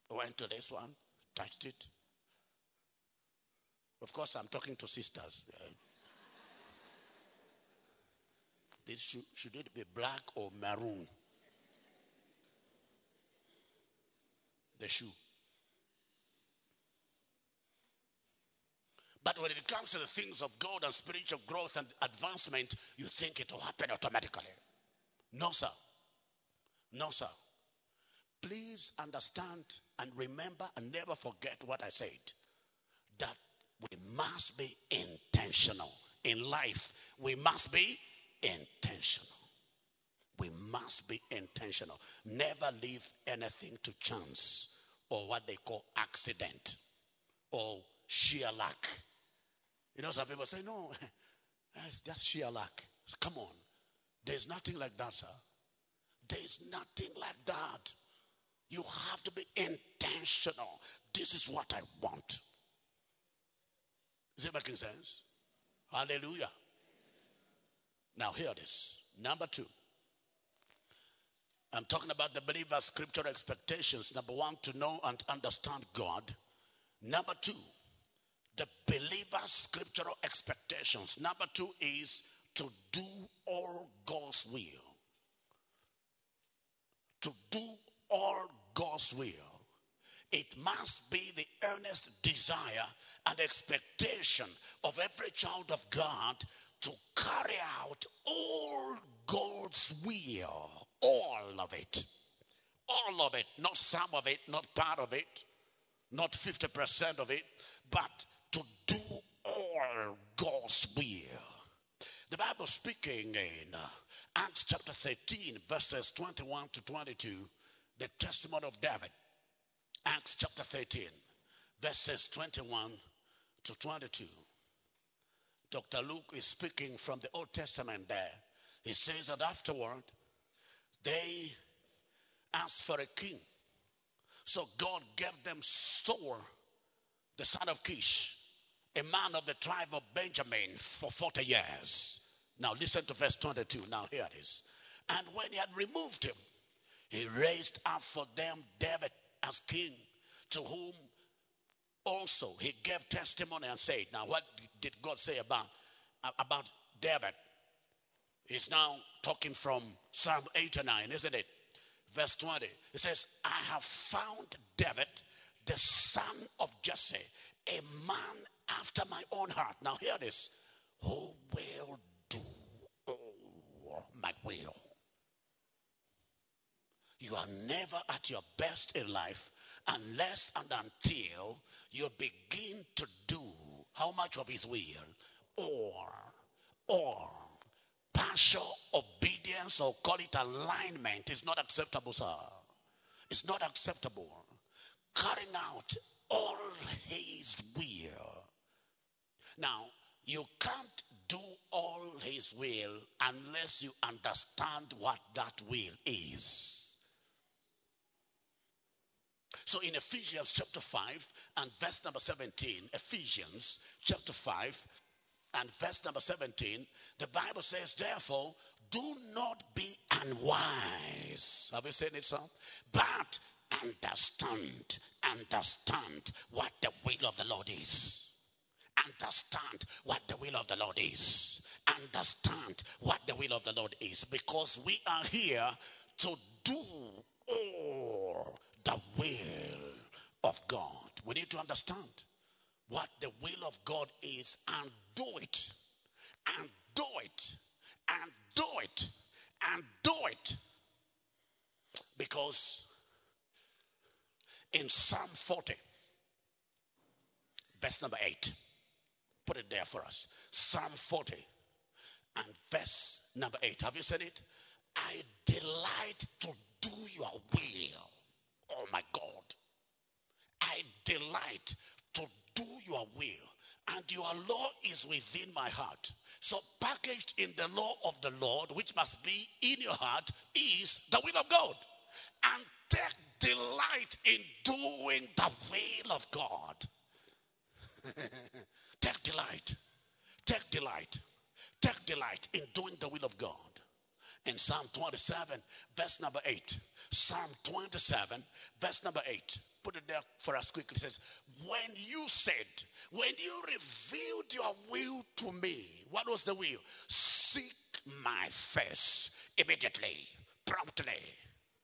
Went to this one, touched it. Of course, I'm talking to sisters. Uh, this should, should it be black or maroon? The shoe. But when it comes to the things of God and spiritual growth and advancement, you think it will happen automatically. No, sir. No, sir. Please understand and remember and never forget what I said that we must be intentional in life. We must be intentional. We must be intentional. Never leave anything to chance or what they call accident or sheer luck. You know, some people say, no, <laughs> it's just sheer luck. Come on. There's nothing like that, sir. There's nothing like have to be intentional. This is what I want. Is it making sense? Hallelujah. Now, hear this. Number two. I'm talking about the believer's scriptural expectations. Number one, to know and understand God. Number two, the believer's scriptural expectations. Number two is to do all God's will to do all God's will, it must be the earnest desire and expectation of every child of God to carry out all God's will, all of it. All of it, not some of it, not part of it, not 50% of it, but to do all God's will. The Bible speaking in uh, Acts chapter 13, verses 21 to 22, the testimony of David. Acts chapter 13, verses 21 to 22. Dr. Luke is speaking from the Old Testament there. He says that afterward, they asked for a king. So God gave them Saul, the son of Kish, a man of the tribe of Benjamin, for 40 years. Now listen to verse 22. Now here it is. And when he had removed him, he raised up for them David as king, to whom also he gave testimony and said, Now, what did God say about, about David? He's now talking from Psalm 89, isn't it? verse 20. It says, I have found David, the son of Jesse, a man after my own heart. Now, hear this who will do all my will. You are never at your best in life unless and until you begin to do how much of his will or or partial obedience or call it alignment is not acceptable, sir. It's not acceptable. Carrying out all his will. Now, you can't do all his will unless you understand what that will is. So in Ephesians chapter 5 and verse number 17, Ephesians chapter 5 and verse number 17, the Bible says, Therefore, do not be unwise. Have you seen it, son? But understand, understand what the will of the Lord is. Understand what the will of the Lord is. Understand what the will of the Lord is. Because we are here to do all the will of God. We need to understand what the will of God is and do it. And do it. And do it. And do it. Because in Psalm 40, verse number 8, put it there for us. Psalm 40 and verse number 8. Have you said it? I delight to do your will. Oh my God. I delight to do your will, and your law is within my heart. So, packaged in the law of the Lord, which must be in your heart, is the will of God. And take delight in doing the will of God. <laughs> take delight. Take delight. Take delight in doing the will of God. In Psalm 27, verse number 8. Psalm 27, verse number 8 put it there for us quickly. It says, When you said, when you revealed your will to me, what was the will? Seek my face immediately, promptly,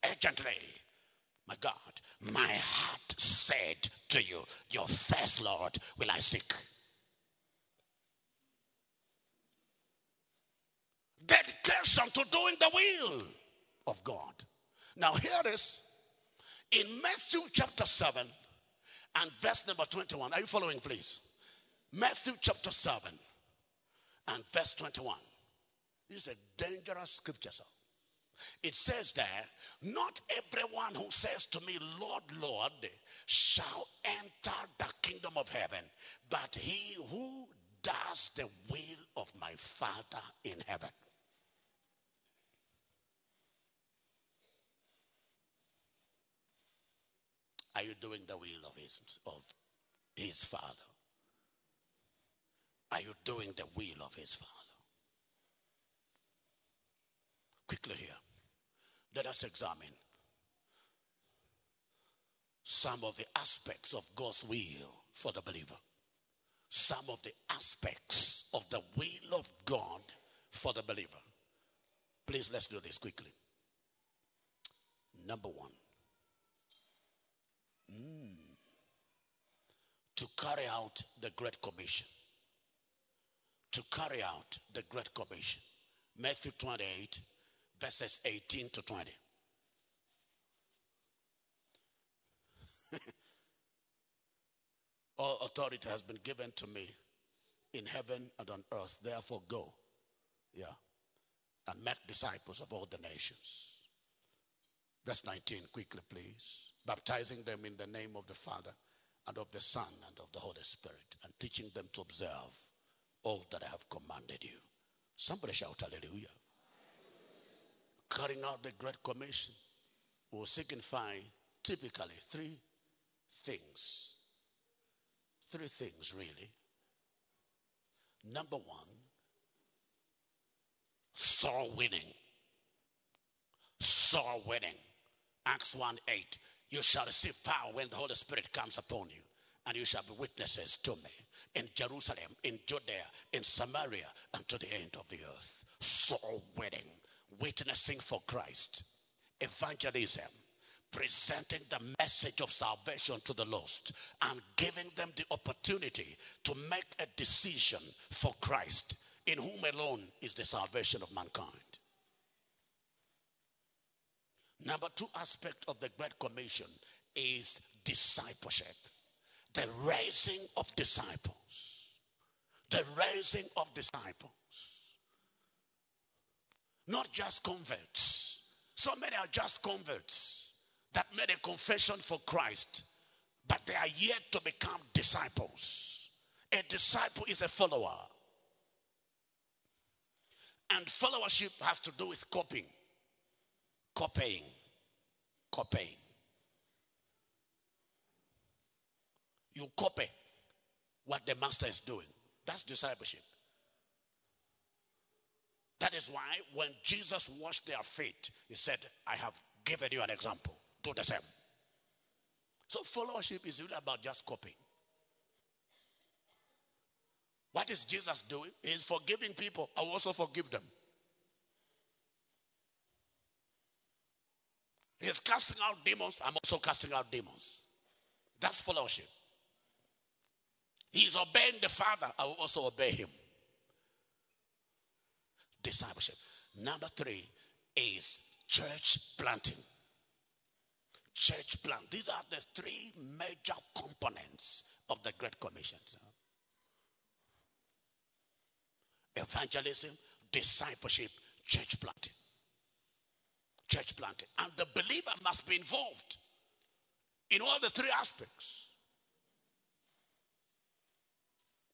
urgently. My God, my heart said to you, Your face, Lord, will I seek. Dedication to doing the will of God. Now, here is in Matthew chapter 7 and verse number 21, are you following, please? Matthew chapter 7 and verse 21. This is a dangerous scripture, sir. It says there, not everyone who says to me, Lord, Lord, shall enter the kingdom of heaven, but he who does the will of my Father in heaven. Are you doing the will of his, of his Father? Are you doing the will of his Father? Quickly here, let us examine some of the aspects of God's will for the believer. Some of the aspects of the will of God for the believer. Please, let's do this quickly. Number one, Mm. To carry out the Great Commission. To carry out the Great Commission. Matthew 28, verses 18 to 20. <laughs> All authority has been given to me in heaven and on earth. Therefore, go. Yeah. And make disciples of all the nations. Verse 19, quickly, please baptizing them in the name of the Father and of the Son and of the Holy Spirit, and teaching them to observe all that I have commanded you. Somebody shout hallelujah. Carrying out the Great Commission will signify typically three things. Three things, really. Number one, soul winning. Soul winning. Acts 1 8. You shall receive power when the Holy Spirit comes upon you, and you shall be witnesses to me in Jerusalem, in Judea, in Samaria, and to the end of the earth. Soul winning, witnessing for Christ evangelism, presenting the message of salvation to the lost, and giving them the opportunity to make a decision for Christ, in whom alone is the salvation of mankind. Number two aspect of the Great Commission is discipleship, the raising of disciples. The raising of disciples. Not just converts. So many are just converts that made a confession for Christ, but they are yet to become disciples. A disciple is a follower. And followership has to do with copying, copying, copying. You copy what the master is doing. That's discipleship. That is why when Jesus washed their feet, he said, I have given you an example. Do the same. So followership is really about just copying. What is Jesus doing? He's forgiving people. I also forgive them. He's casting out demons. I'm also casting out demons. That's followership. He's obeying the Father. I will also obey him. Discipleship. Number three is church planting. Church plant. These are the three major components of the Great Commission evangelism, discipleship, church planting. Church planting. And the believer must be involved in all the three aspects.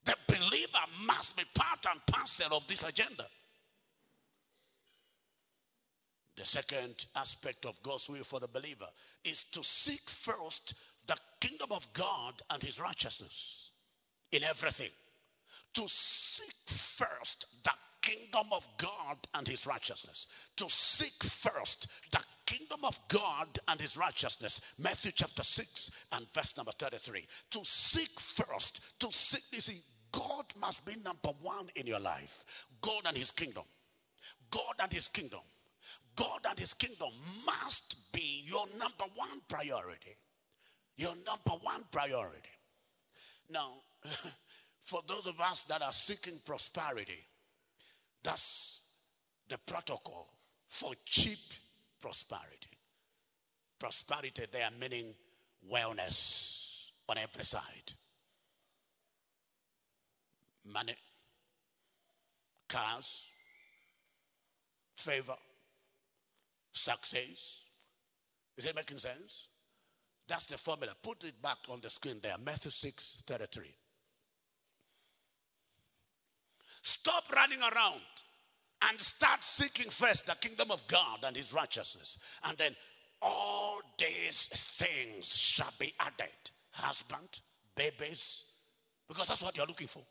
The believer must be part and parcel of this agenda. The second aspect of God's will for the believer is to seek first the kingdom of God and his righteousness in everything. To seek first the kingdom of God and his righteousness. To seek first the kingdom of God and his righteousness. Matthew chapter 6 and verse number 33. To seek first, to seek, you see, God must be number one in your life. God and his kingdom. God and his kingdom. God and his kingdom must be your number one priority. Your number one priority. Now, <laughs> for those of us that are seeking prosperity, that's the protocol for cheap prosperity. Prosperity there meaning wellness on every side money, cars, favor, success. Is it making sense? That's the formula. Put it back on the screen there. Matthew 6 33. Stop running around and start seeking first the kingdom of God and his righteousness. And then all these things shall be added husband, babies, because that's what you're looking for.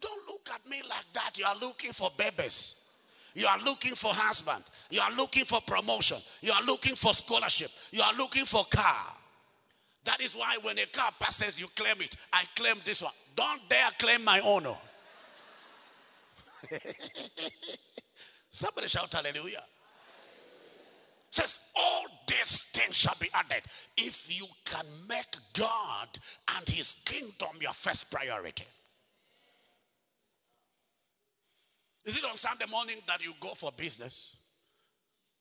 Don't look at me like that. You are looking for babies. You are looking for husband. You are looking for promotion. You are looking for scholarship. You are looking for car. That is why when a car passes, you claim it. I claim this one. Don't dare claim my honor. Oh. <laughs> Somebody shout hallelujah. Says all these things shall be added if you can make God and his kingdom your first priority. Is it on Sunday morning that you go for business?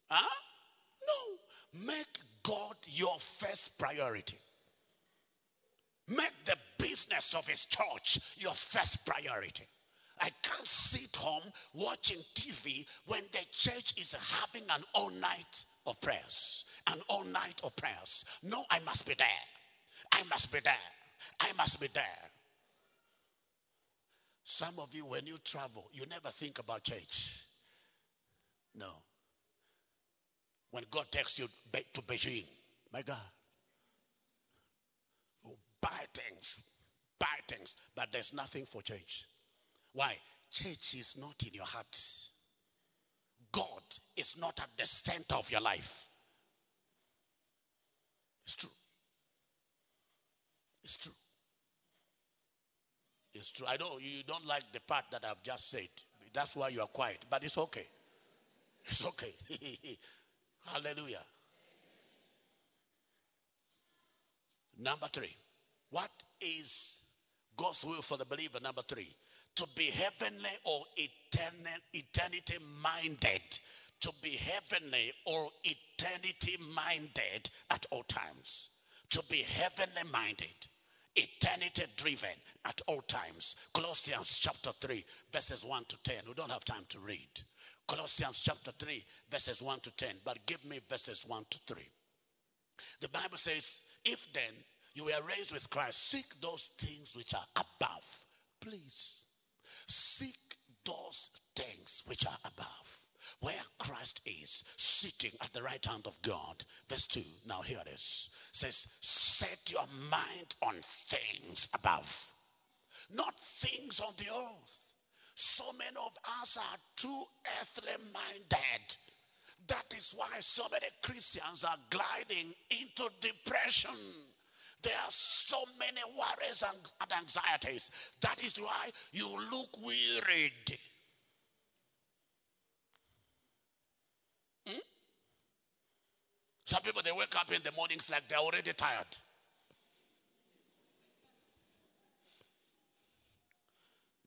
Huh? No. Make God your first priority. Make the business of his church your first priority. I can't sit home watching TV when the church is having an all night of prayers. An all night of prayers. No, I must be there. I must be there. I must be there. Some of you, when you travel, you never think about church. No. When God takes you to Beijing, my God, buy things, buy things, but there's nothing for church. Why? Church is not in your heart. God is not at the center of your life. It's true. It's true. It's true. I know you don't like the part that I've just said. That's why you are quiet, but it's okay. It's okay. <laughs> Hallelujah. Number three. What is God's will for the believer? Number three. To be heavenly or eternity minded. To be heavenly or eternity minded at all times. To be heavenly minded eternity driven at all times. Colossians chapter 3, verses 1 to 10. We don't have time to read. Colossians chapter 3, verses 1 to 10. But give me verses 1 to 3. The Bible says, If then you were raised with Christ, seek those things which are above. Please. Seek those things which are above where Christ is sitting at the right hand of God. Verse 2, now here it is. Says, set your mind on things above, not things on the earth. So many of us are too earthly minded. That is why so many Christians are gliding into depression. There are so many worries and, anxieties. That is why you look wearied. Hmm? Some people they wake up in the mornings like they're already tired.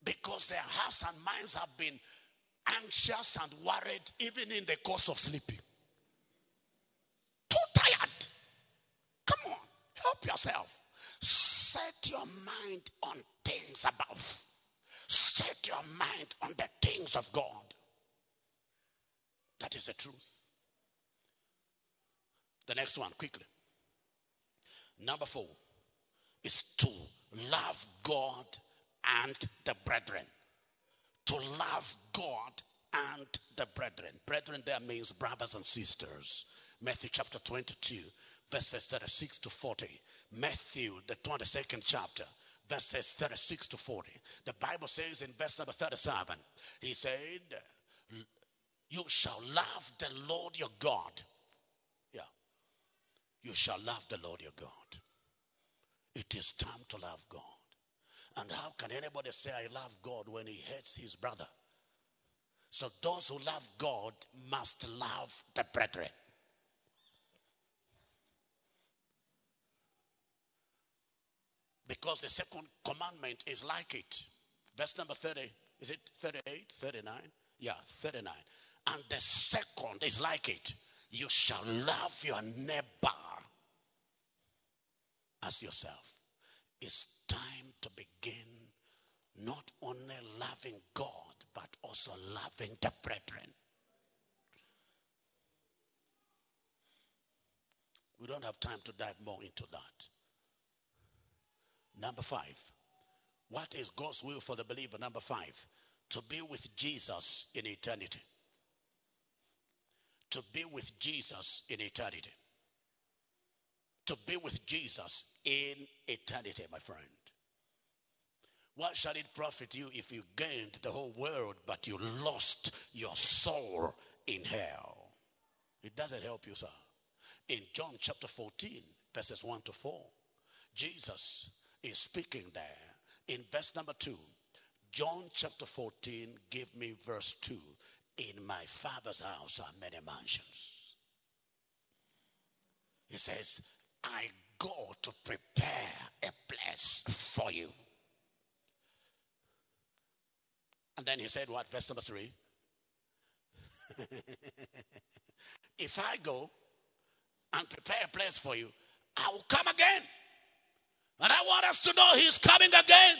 Because their hearts and minds have been anxious and worried even in the course of sleeping. Too tired. Come on, help yourself. Set your mind on things above. Set your mind on the things of God. That is the truth. The next one, quickly. Number four is to love God and the brethren. To love God and the brethren. Brethren there means brothers and sisters. Matthew chapter 22, verses 36 to 40. Matthew, the 22nd chapter, verses 36 to 40. The Bible says in verse number 37, he said, You shall love the Lord your God. Yeah. You shall love the Lord your God. It is time to love God. And how can anybody say, I love God when he hates his brother? So those who love God must love the brethren. Because the second commandment is like it. Verse number 30, is it 38, 39? Yeah, 39. And the second is like it. You shall love your neighbor as yourself. It's time to begin not only loving God, but also loving the brethren. We don't have time to dive more into that. Number five. What is God's will for the believer? Number five. To be with Jesus in eternity. To be with Jesus in eternity. To be with Jesus in eternity, my friend. What shall it profit you if you gained the whole world but you lost your soul in hell? It doesn't help you, sir. In John chapter 14, verses 1 to 4, Jesus is speaking there. In verse number 2, John chapter 14, give me verse 2. In my father's house are many mansions. He says, I go to prepare a place for you. And then he said, What? Verse number three. <laughs> if I go and prepare a place for you, I will come again. And I want us to know he's coming again.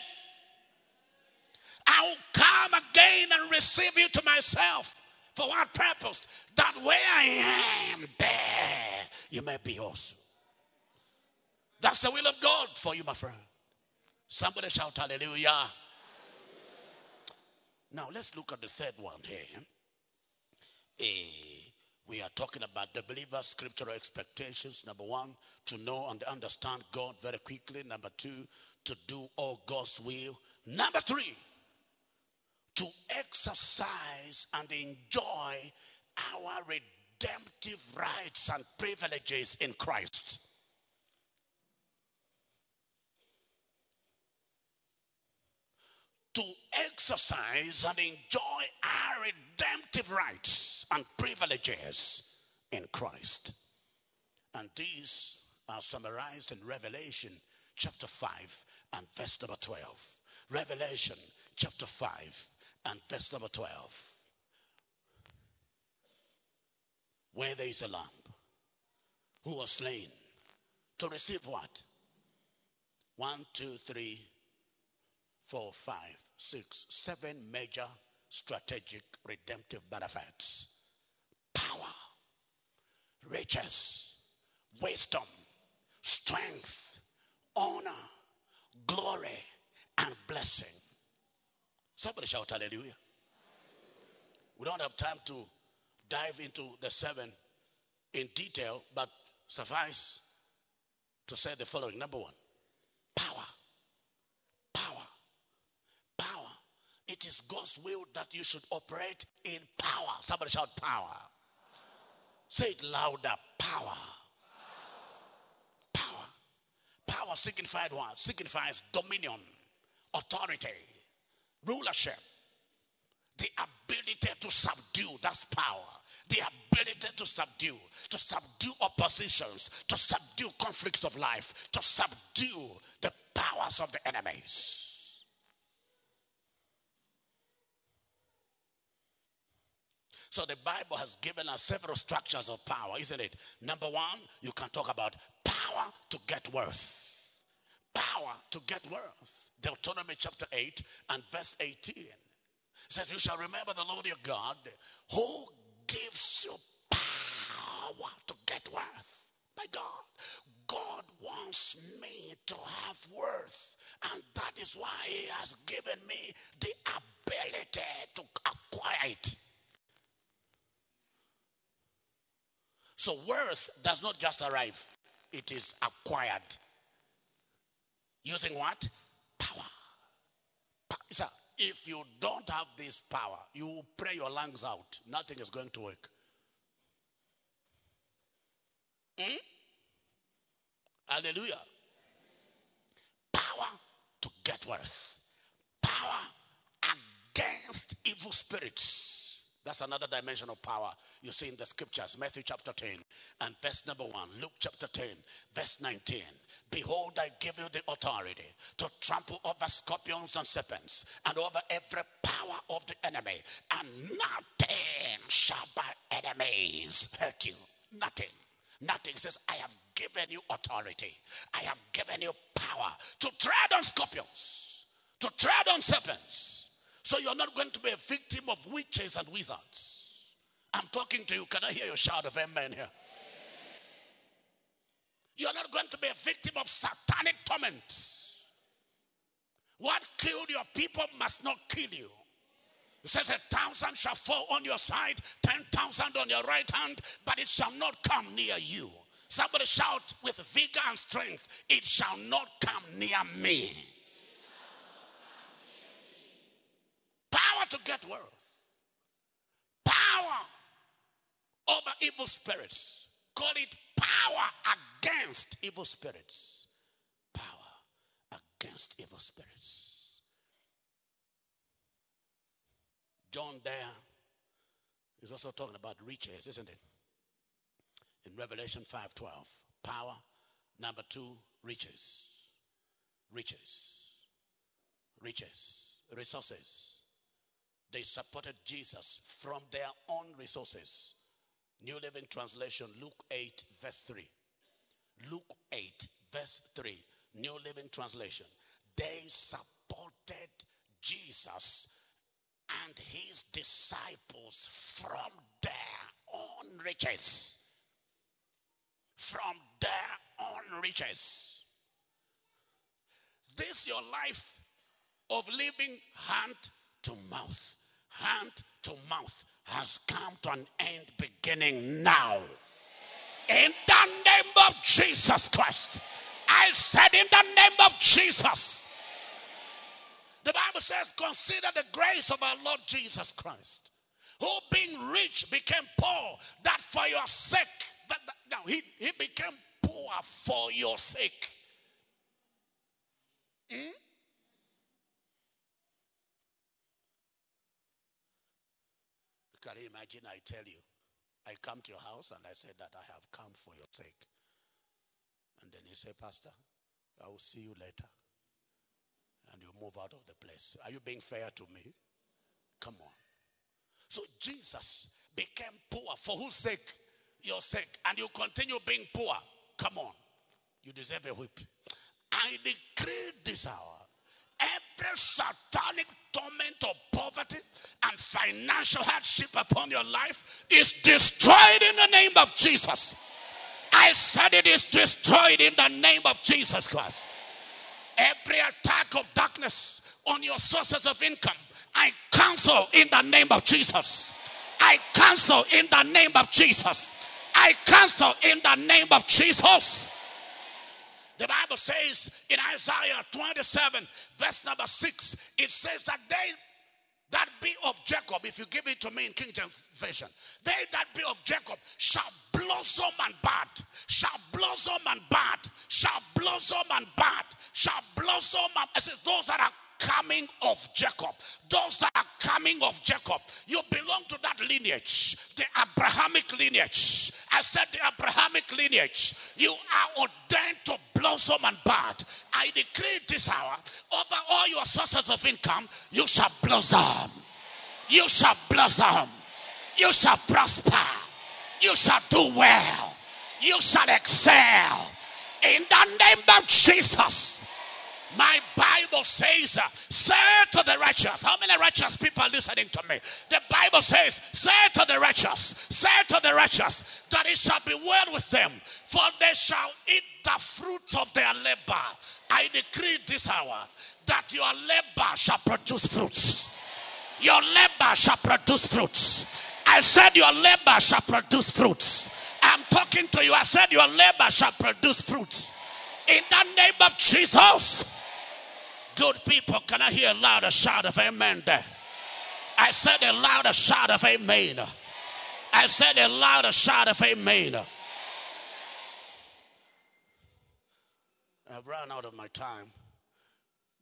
I will come again and receive you to myself. For what purpose? That where I am, there you may be also. That's the will of God for you, my friend. Somebody shout hallelujah. Now let's look at the third one here. Uh, we are talking about the believer's scriptural expectations. Number one, to know and understand God very quickly. Number two, to do all God's will. Number three, to exercise and enjoy our redemptive rights and privileges in Christ. to exercise and enjoy our redemptive rights and privileges in Christ. And these are summarized in Revelation chapter 5 and verse number 12. Revelation chapter 5 and verse number 12. Where there is a lamb who was slain to receive what? One, two, three, four, five, six, seven major strategic redemptive benefits riches, wisdom, strength, honor, glory, and blessing. Somebody shout hallelujah. We don't have time to dive into the seven in detail, but suffice to say the following. Number one, power. Power. Power. It is God's will that you should operate in power. Somebody shout power. Say it louder. Power. Power. Power signified what? Signifies dominion, authority, rulership, the ability to subdue. That's power the ability to subdue, to subdue oppositions, to subdue conflicts of life, to subdue the powers of the enemies. So the Bible has given us several structures of power, isn't it? Number one, you can talk about power to get worth. Power to get worth. Deuteronomy chapter 8 and verse 18 says, You shall remember the Lord your God who gives you power to get worth. My God, God wants me to have worth. And that is why He has given me the ability to acquire it. So, worth does not just arrive, it is acquired. Using what? Power. Sir, if you don't have this power, you will pray your lungs out. Nothing is going to work. Hmm? Hallelujah. Power to get worth. Power against evil spirits. That's another dimension of power you see in the scriptures. Matthew chapter 10 and verse number 1. Luke chapter 10, verse 19. Behold, I give you the authority to trample over scorpions and serpents and over every power of the enemy, and nothing shall by enemies hurt you. Nothing. Nothing. Says, I have given you authority. I have given you power to tread on scorpions, to tread on serpents so you're not going to be a victim of witches and wizards. I'm talking to you. Can I hear your shout of amen here? You're not going to be a victim of satanic torment. What killed your people must not kill you. It says a thousand shall fall on your side, ten thousand on your right hand, but it shall not come near you. Somebody shout with vigor and strength, it shall not come near me. Power to get wealth. Power over evil spirits. Call it power against evil spirits. Power against evil spirits. John there is also talking about riches, isn't it? In Revelation 5:12. Power. Number two, riches. Riches. Riches. Resources they supported Jesus from their own resources. New Living Translation, Luke 8, verse 3. Luke 8, verse 3. New Living Translation. They supported Jesus and his disciples from their own riches. From their own riches. This your life of living hand to mouth hand to mouth has come to an end beginning now. In the name of Jesus Christ. I said, in the name of Jesus. The Bible says, consider the grace of our Lord Jesus Christ, who being rich became poor, that for your sake, that, that now he, he became poor for your sake. Hmm? Can you imagine? I tell you, I come to your house and I said that I have come for your sake. And then you say, Pastor, I will see you later. And you move out of the place. Are you being fair to me? Come on. So Jesus became poor for whose sake? Your sake. And you continue being poor. Come on. You deserve a whip. I decree this hour every satanic torment of poverty and financial hardship upon your life is destroyed in the name of Jesus. I said it is destroyed in the name of Jesus Christ. Every attack of darkness on your sources of income, I cancel in the name of Jesus. I cancel in the name of Jesus. I cancel in the name of Jesus. The Bible says in Isaiah 27, verse number 6, it says that they that be of Jacob, if you give it to me in King James Version, they that be of Jacob shall blossom and bud, shall blossom and bud, shall blossom and bud, shall blossom and I said, those that are coming of Jacob. Those that are coming of Jacob. You belong to that lineage, the Abrahamic lineage. I said the Abrahamic lineage. You are ordained to blossom and bud. I decree this hour over all your sources of income, you shall blossom. You shall blossom. You shall prosper. You shall do well. You shall excel. In the name of Jesus. My Bible says, uh, say to the righteous, how many righteous people are listening to me? The Bible says, say to the righteous, say to the righteous, that it shall be well with them, for they shall eat the fruits of their labor. I decree this hour that your labor shall produce fruits. Your labor shall produce fruits. I said, Your labor shall produce fruits. I'm talking to you. I said, Your labor shall produce fruits. In the name of Jesus. Good people, can I hear a louder shout of amen there? I said a louder shout of amen. I said a louder shout of amen. I've run out of my time,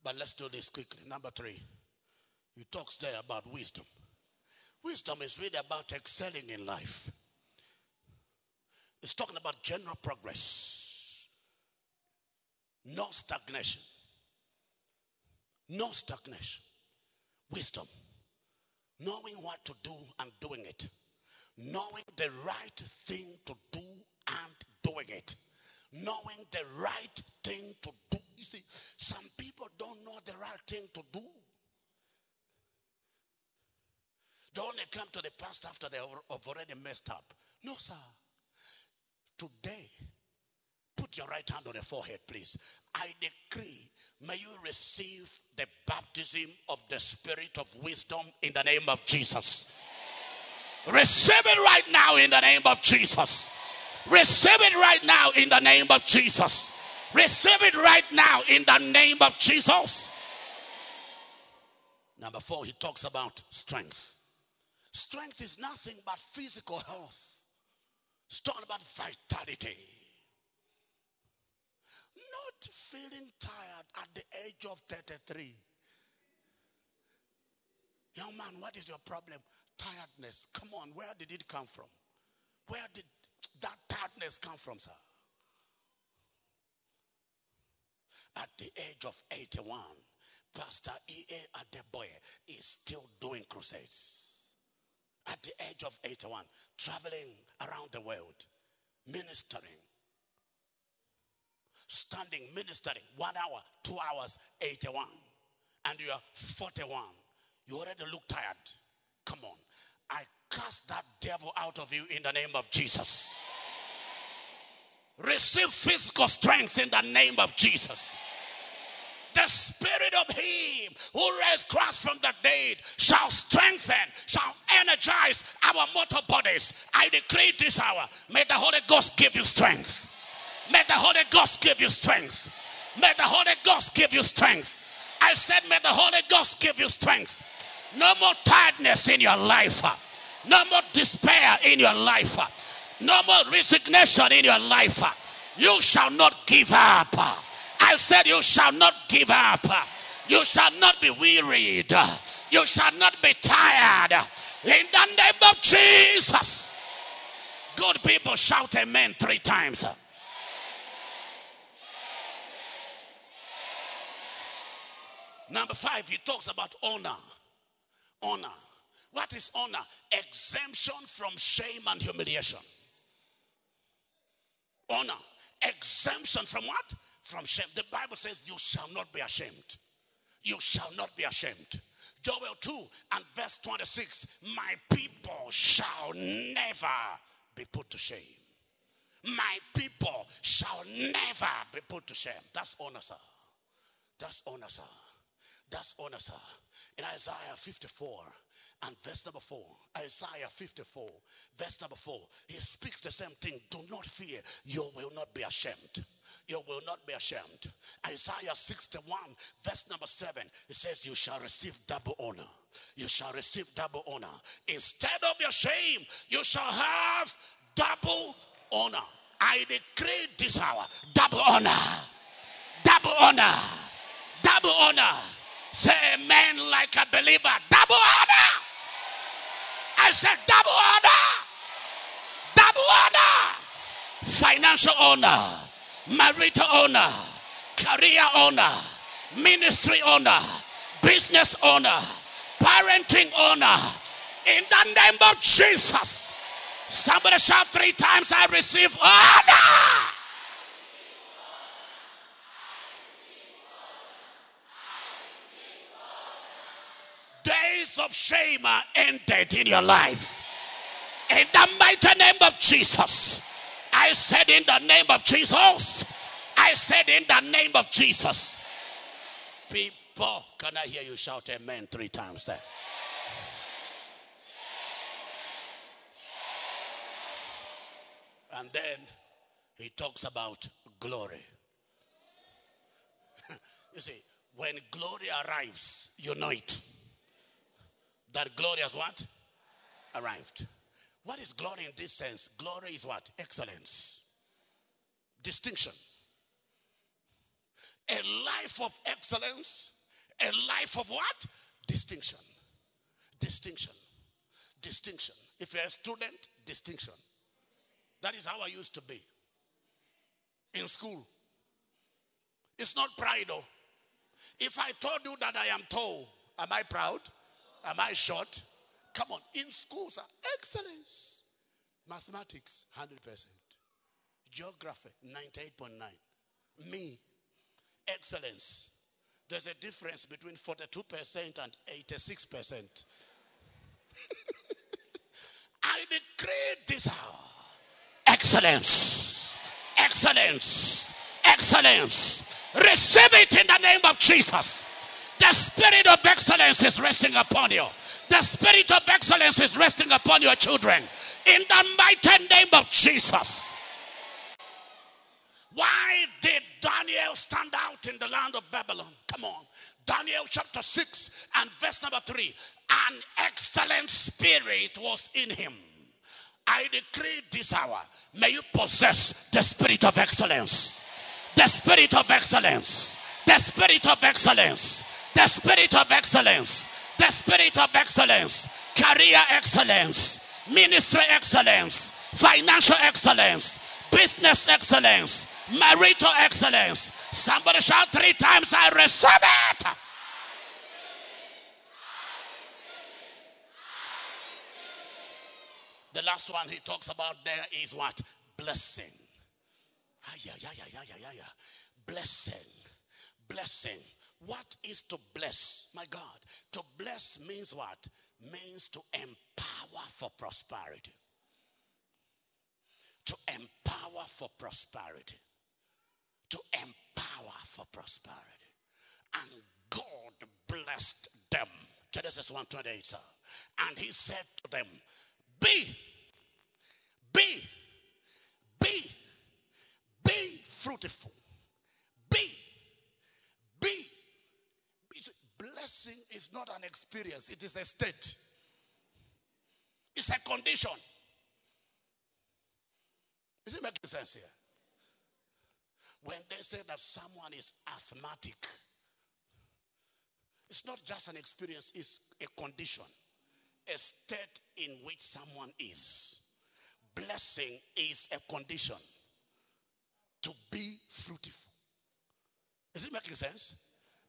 but let's do this quickly. Number three, he talks there about wisdom. Wisdom is really about excelling in life. It's talking about general progress, no stagnation. No stagnation. Wisdom. Knowing what to do and doing it. Knowing the right thing to do and doing it. Knowing the right thing to do. You see, some people don't know the right thing to do. They only come to the past after they have already messed up. No, sir. Today, your right hand on the forehead, please. I decree May you receive the baptism of the spirit of wisdom in the name of Jesus. Receive it right now in the name of Jesus. Receive it right now in the name of Jesus. Receive it right now in the name of Jesus. Number four, he talks about strength. Strength is nothing but physical health. It's talking about vitality feeling tired at the age of 33. Young man, what is your problem? Tiredness. Come on, where did it come from? Where did that tiredness come from, sir? At the age of 81, Pastor E.A. Adeboye is still doing crusades. At the age of 81, traveling around the world, ministering, standing, ministering, one hour, two hours, 81, and you are 41, you already look tired. Come on. I cast that devil out of you in the name of Jesus. Receive physical strength in the name of Jesus. The spirit of him who raised Christ from the dead shall strengthen, shall energize our mortal bodies. I decree this hour, may the Holy Ghost give you strength. May the Holy Ghost give you strength. May the Holy Ghost give you strength. I said, May the Holy Ghost give you strength. No more tiredness in your life. No more despair in your life. No more resignation in your life. You shall not give up. I said, You shall not give up. You shall not be wearied. You shall not be tired. In the name of Jesus. Good people shout amen three times. Number five, he talks about honor. Honor. What is honor? Exemption from shame and humiliation. Honor. Exemption from what? From shame. The Bible says, You shall not be ashamed. You shall not be ashamed. Joel 2 and verse 26 My people shall never be put to shame. My people shall never be put to shame. That's honor, sir. That's honor, sir. That's honor, sir. In Isaiah 54 and verse number 4, Isaiah 54, verse number 4, he speaks the same thing. Do not fear, you will not be ashamed. You will not be ashamed. Isaiah 61, verse number 7, it says, You shall receive double honor. You shall receive double honor. Instead of your shame, you shall have double honor. I decree this hour double honor, double honor, double honor Say amen like a believer. Double honor. I said double honor. Double honor. Financial honor. Marital honor. Career honor. Ministry honor. Business honor. Parenting honor. In the name of Jesus. Somebody shout three times, I receive honor. Of shame are ended in your life. In the mighty name of Jesus. I said, in the name of Jesus. I said, in the name of Jesus. People, can I hear you shout amen three times there? And then he talks about glory. <laughs> you see, when glory arrives, you know it that glory has what? Arrived. What is glory in this sense? Glory is what? Excellence, distinction. A life of excellence, a life of what? Distinction. Distinction. Distinction. If you're a student, distinction. That is how I used to be in school. It's not pride, though. If I told you that I am tall, am I proud? Am I short? Come on. In schools, excellence. Mathematics, 100%. Geography, 98.9. Me, excellence. There's a difference between 42% and 86%. <laughs> I decree this hour excellence, excellence, excellence. Receive it in the name of Jesus. The spirit of excellence is resting upon you. The spirit of excellence is resting upon your children. In the mighty name of Jesus. Why did Daniel stand out in the land of Babylon? Come on. Daniel chapter 6 and verse number 3. An excellent spirit was in him. I decree this hour, may you possess the spirit of excellence. The spirit of excellence. The spirit of excellence the spirit of excellence, the spirit of excellence, career excellence, ministry excellence, financial excellence, business excellence, marital excellence. Somebody shout three times, I receive it. The last one he talks about there is what? Blessing. Yeah, yeah, yeah, yeah, yeah, yeah. Blessing. Blessing. What is to bless? My God. To bless means what? Means to empower for prosperity. To empower for prosperity. To empower for prosperity. And God blessed them. Genesis 128, sir. And he said to them, Be, be, be, be fruitful. Be blessing is not an experience, it is a state, it's a condition. Is it making sense here? When they say that someone is asthmatic, it's not just an experience, it's a condition, a state in which someone is. Blessing is a condition to be fruitful. Is it making sense?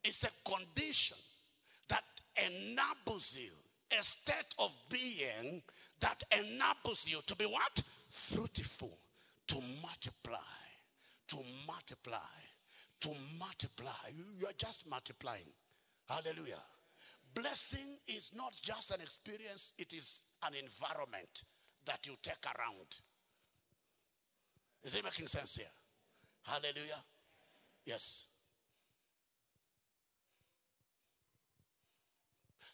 It's a condition that enables you, a state of being that enables you to be what? Fruitful, to multiply, to multiply, to multiply. You are just multiplying. Hallelujah. Blessing is not just an experience, it is an environment that you take around. Is it making sense here? Hallelujah. Yes.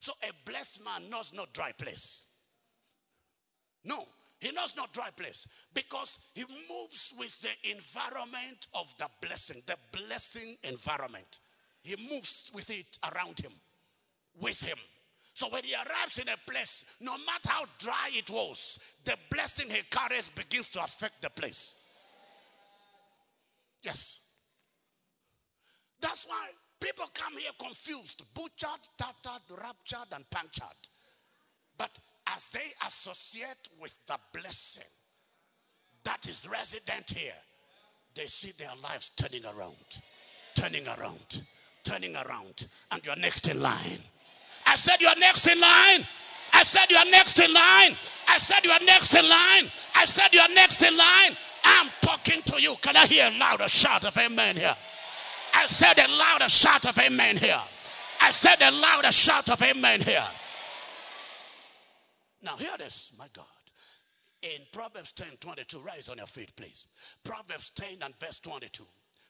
So a blessed man knows no dry place. No, he knows no dry place because he moves with the environment of the blessing, the blessing environment. He moves with it around him, with him. So when he arrives in a place, no matter how dry it was, the blessing he carries begins to affect the place. Yes. That's why people come here confused, butchered, tattered, raptured, and punctured. But as they associate with the blessing that is resident here, they see their lives turning around, turning around, turning around, and you're next in line. I said, You're next in line. I said, You're next in line. I said, You're next in line. I said, You're next in line. I'm talking to you. Can I hear a louder shout of amen here? I said a louder shout of amen here. I said a louder shout of amen here. Now, hear this, my God. In Proverbs 10 22, rise on your feet, please. Proverbs 10 and verse 22.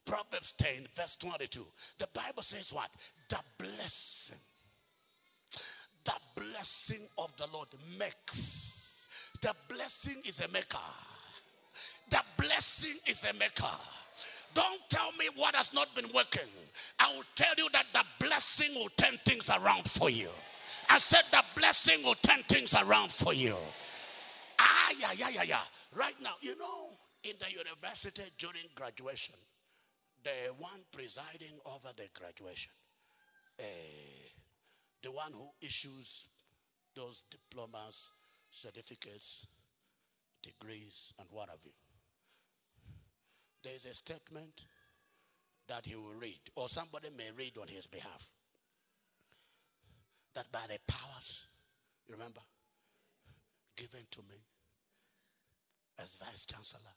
Proverbs 10, verse 22. The Bible says what? The blessing. The blessing of the Lord makes. The blessing is a maker. The blessing is a maker. Don't tell me what has not been working. I will tell you that the blessing will turn things around for you. I said the blessing will turn things around for you. Ah, yeah, yeah, yeah, yeah. Right now, you know, in the university during graduation, the one presiding over the graduation, uh, the one who issues those diplomas, certificates, degrees, and what have you. There's a statement that he will read, or somebody may read on his behalf that by the powers, you remember, given to me as vice chancellor,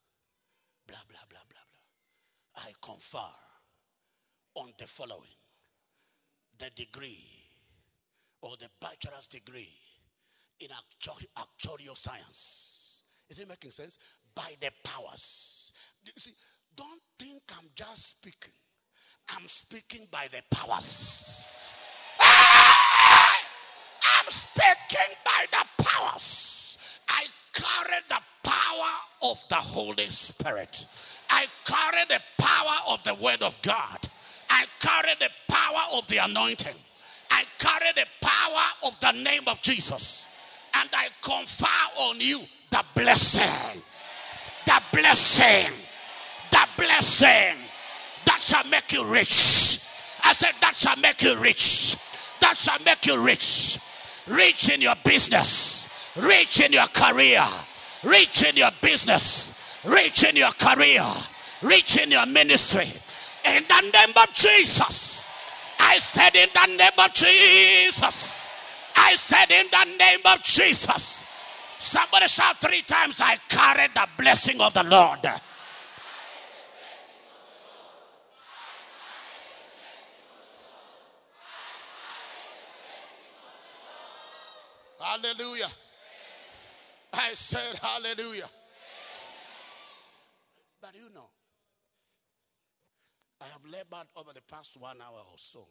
blah, blah, blah, blah, blah, I confer on the following the degree or the bachelor's degree in actuarial science. Is it making sense? By the powers. See, don't think I'm just speaking. I'm speaking by the powers! I'm speaking by the powers. I carry the power of the Holy Spirit. I carry the power of the Word of God. I carry the power of the anointing. I carry the power of the name of Jesus. And I confer on you the blessing. The blessing. The blessing that shall make you rich. I said, that shall make you rich. That shall make you rich. Rich in your business. rich in your career. rich in your business. rich in your career. rich in your ministry. In the name of Jesus. I said, in the name of Jesus. I said, in the name of Jesus. Somebody shout three times, I carry the blessing of the Lord. Hallelujah. I said, Hallelujah. But you know, I have labored over the past one hour or so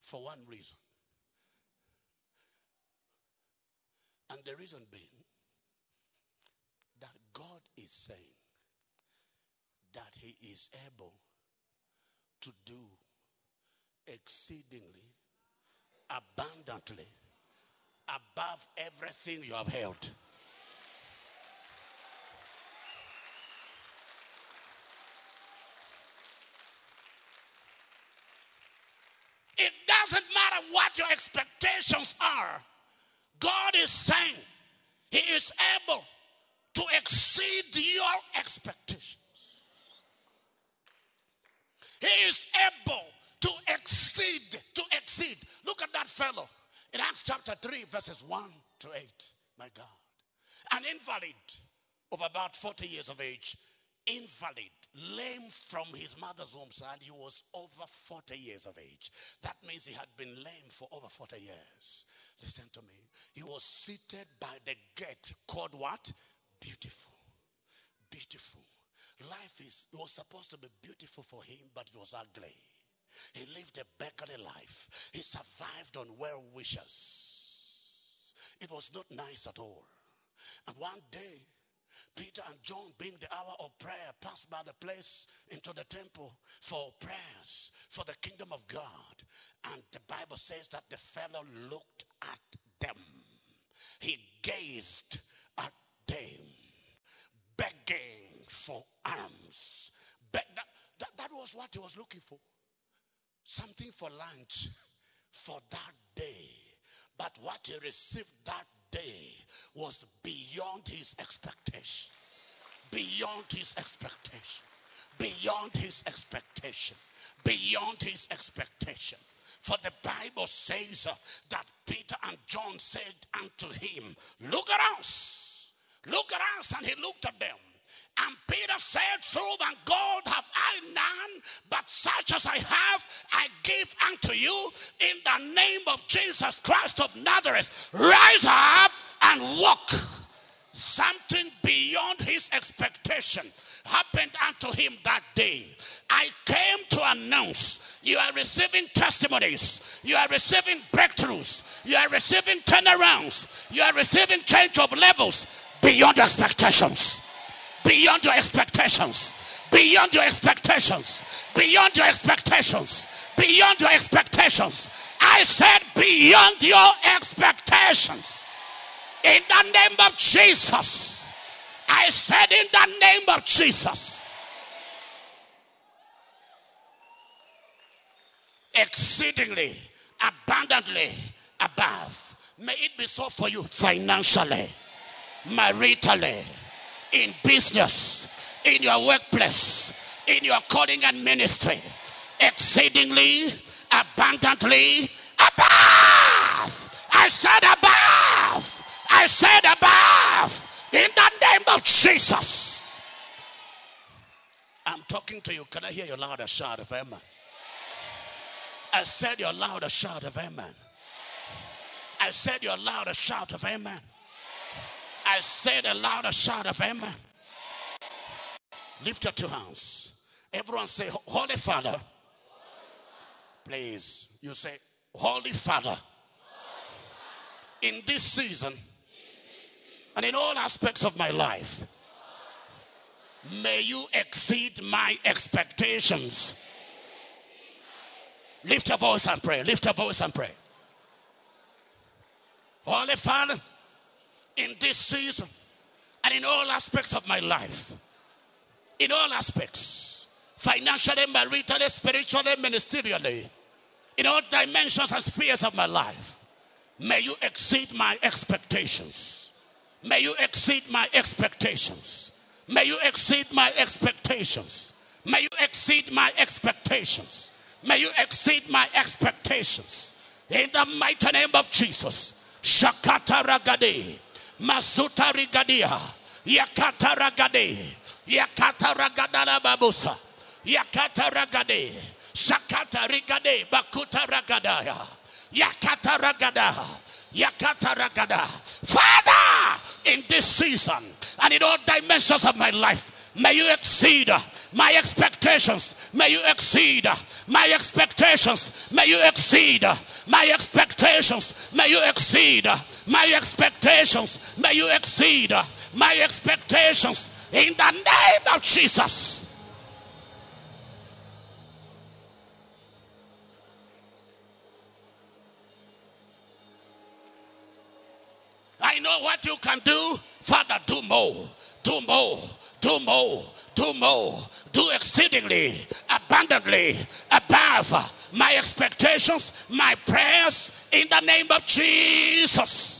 for one reason. And the reason being that God is saying that He is able to do exceedingly abundantly above everything you have held. It doesn't matter what your expectations are, God is saying He is able to exceed your expectations. He is able to exceed, to exceed. Look at that fellow in Acts chapter 3, verses 1 to 8. My God. An invalid of about 40 years of age, invalid, lame from his mother's womb, and he was over 40 years of age. That means he had been lame for over 40 years. Listen to me. He was seated by the gate called what? Beautiful. Beautiful. Life is It was supposed to be beautiful for him, but it was ugly. He lived a beggarly life. He survived on well wishes. It was not nice at all. And one day, Peter and John, being the hour of prayer, passed by the place into the temple for prayers for the kingdom of God. And the Bible says that the fellow looked at them, he gazed at them, begging for alms. Be- that, that, that was what he was looking for something for lunch for that day. But what he received that day was beyond his expectation. Beyond his expectation. Beyond his expectation. Beyond his expectation. For the Bible says uh, that Peter and John said unto him, Look at us. Look at us. And he looked at them. And Peter said, Truth and gold have I none, but such as I have, I give unto you in the name of Jesus Christ of Nazareth. Rise up and walk. Something beyond his expectation happened unto him that day. I came to announce you are receiving testimonies, you are receiving breakthroughs, you are receiving turnarounds, you are receiving change of levels beyond expectations beyond your expectations. Beyond your expectations. Beyond your expectations. Beyond your expectations. I said, beyond your expectations. In the name of Jesus. I said, in the name of Jesus. Exceedingly, abundantly above. May it be so for you financially, maritally in business, in your workplace, in your calling and ministry, exceedingly, abundantly, above. I said above. I said above. In the name of Jesus. I'm talking to you. Can I hear your louder shout of amen? I said your louder shout of amen. I said your louder shout of amen. I said a louder shout of amen. Lift your two hands. Everyone say, Holy Father. Please, you say, Holy Father. In this season and in all aspects of my life, may you exceed my expectations. Lift your voice and pray. Lift your voice and pray. Holy Father in this season and in all aspects of my life. In all aspects financially, maritally, spiritually, ministerially, in all dimensions and spheres of my life. May you exceed my expectations. May you exceed my expectations. May you exceed my expectations. May you exceed my expectations. May you exceed my expectations. In the mighty name of Jesus. Shakata Ragade. Masuta rigadia. Yakata ragade. Yakata ragadala babusa. Yakata ragade. Shakata rigade. Bakuta ragadaya. Yakata ragada. Yakata ragada. Father, in this season and in all dimensions of my life, May you exceed uh, my expectations. May you exceed uh, my expectations. May you exceed uh, my expectations. May you exceed my expectations. May you exceed my expectations in the name of Jesus. I know what you can do. Father, do more, do more, do more, do more, do exceedingly, abundantly, above my expectations, my prayers in the name of Jesus.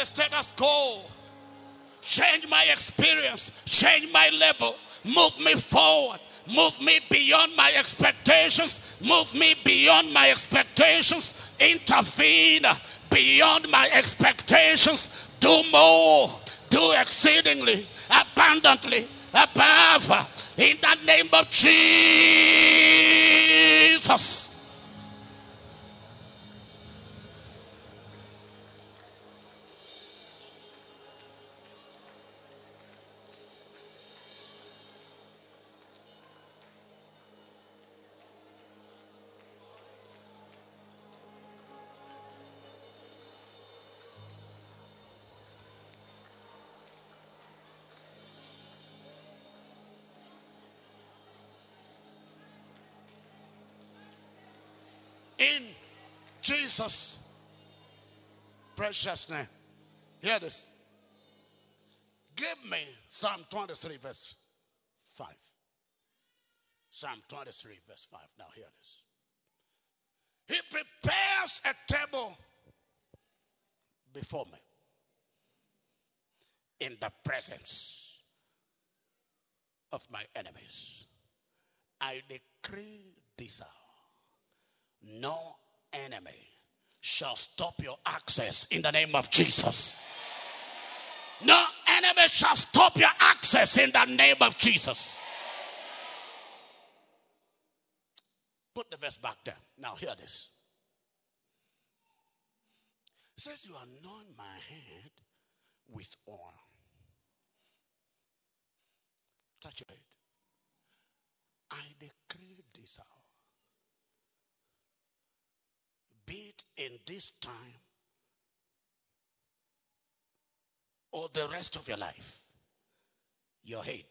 The status quo. Change my experience, change my level, move me forward, move me beyond my expectations, move me beyond my expectations, intervene beyond my expectations, do more, do exceedingly, abundantly, above, in the name of Jesus. Jesus' precious name. Hear this. Give me Psalm 23, verse 5. Psalm 23, verse 5. Now, hear this. He prepares a table before me in the presence of my enemies. I decree this hour no enemy shall stop your access in the name of Jesus. No enemy shall stop your access in the name of Jesus. Put the verse back there. Now, hear this. It says, You anoint my head with oil. Touch your head. I decree this hour in this time or the rest of your life, your head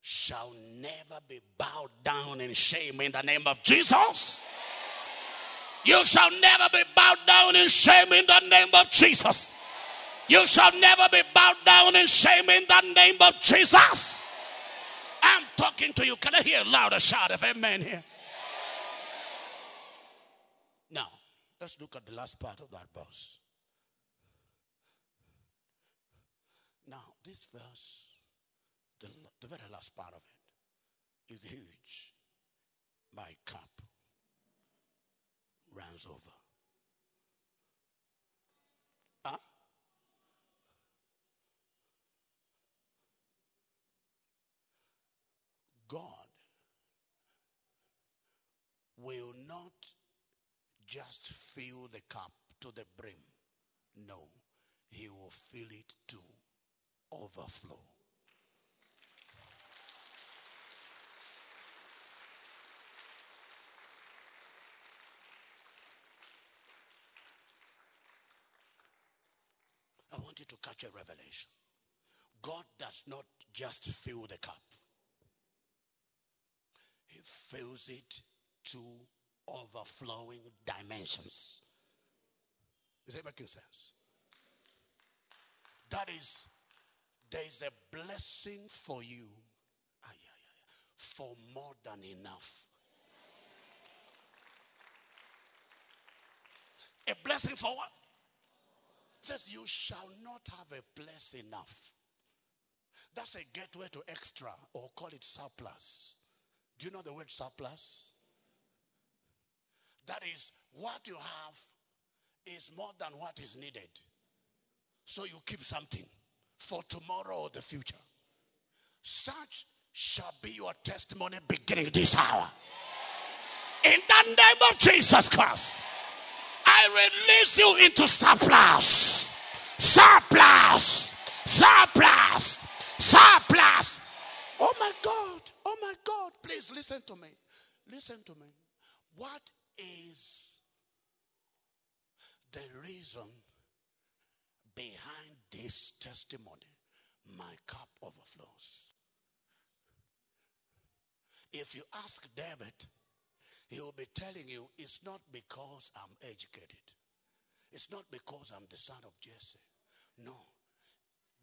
shall never be bowed down in shame in the name of Jesus. You shall never be bowed down in shame in the name of Jesus. You shall never be bowed down in shame in the name of Jesus. I'm talking to you. Can I hear a louder shout of amen here? Now, let's look at the last part of that verse. Now, this verse, the, the very last part of it, is huge. My cup runs over. Huh? God will not just fill the cup to the brim. No, He will fill it to overflow. I want you to catch a revelation. God does not just fill the cup, He fills it to overflowing dimensions. Is it making sense? That is, there is a blessing for you ah, for more than enough. A blessing for what? Says you shall not have a place enough. That's a gateway to extra, or call it surplus. Do you know the word surplus? That is, what you have is more than what is needed. So you keep something for tomorrow or the future. Such shall be your testimony beginning this hour. In the name of Jesus Christ, I release you into surplus. Surplus. Surplus. Surplus. Oh my God. Oh my God. Please listen to me. Listen to me. What is the reason behind this testimony my cup overflows. If you ask David, he will be telling you it's not because I'm educated, it's not because I'm the son of Jesse. No.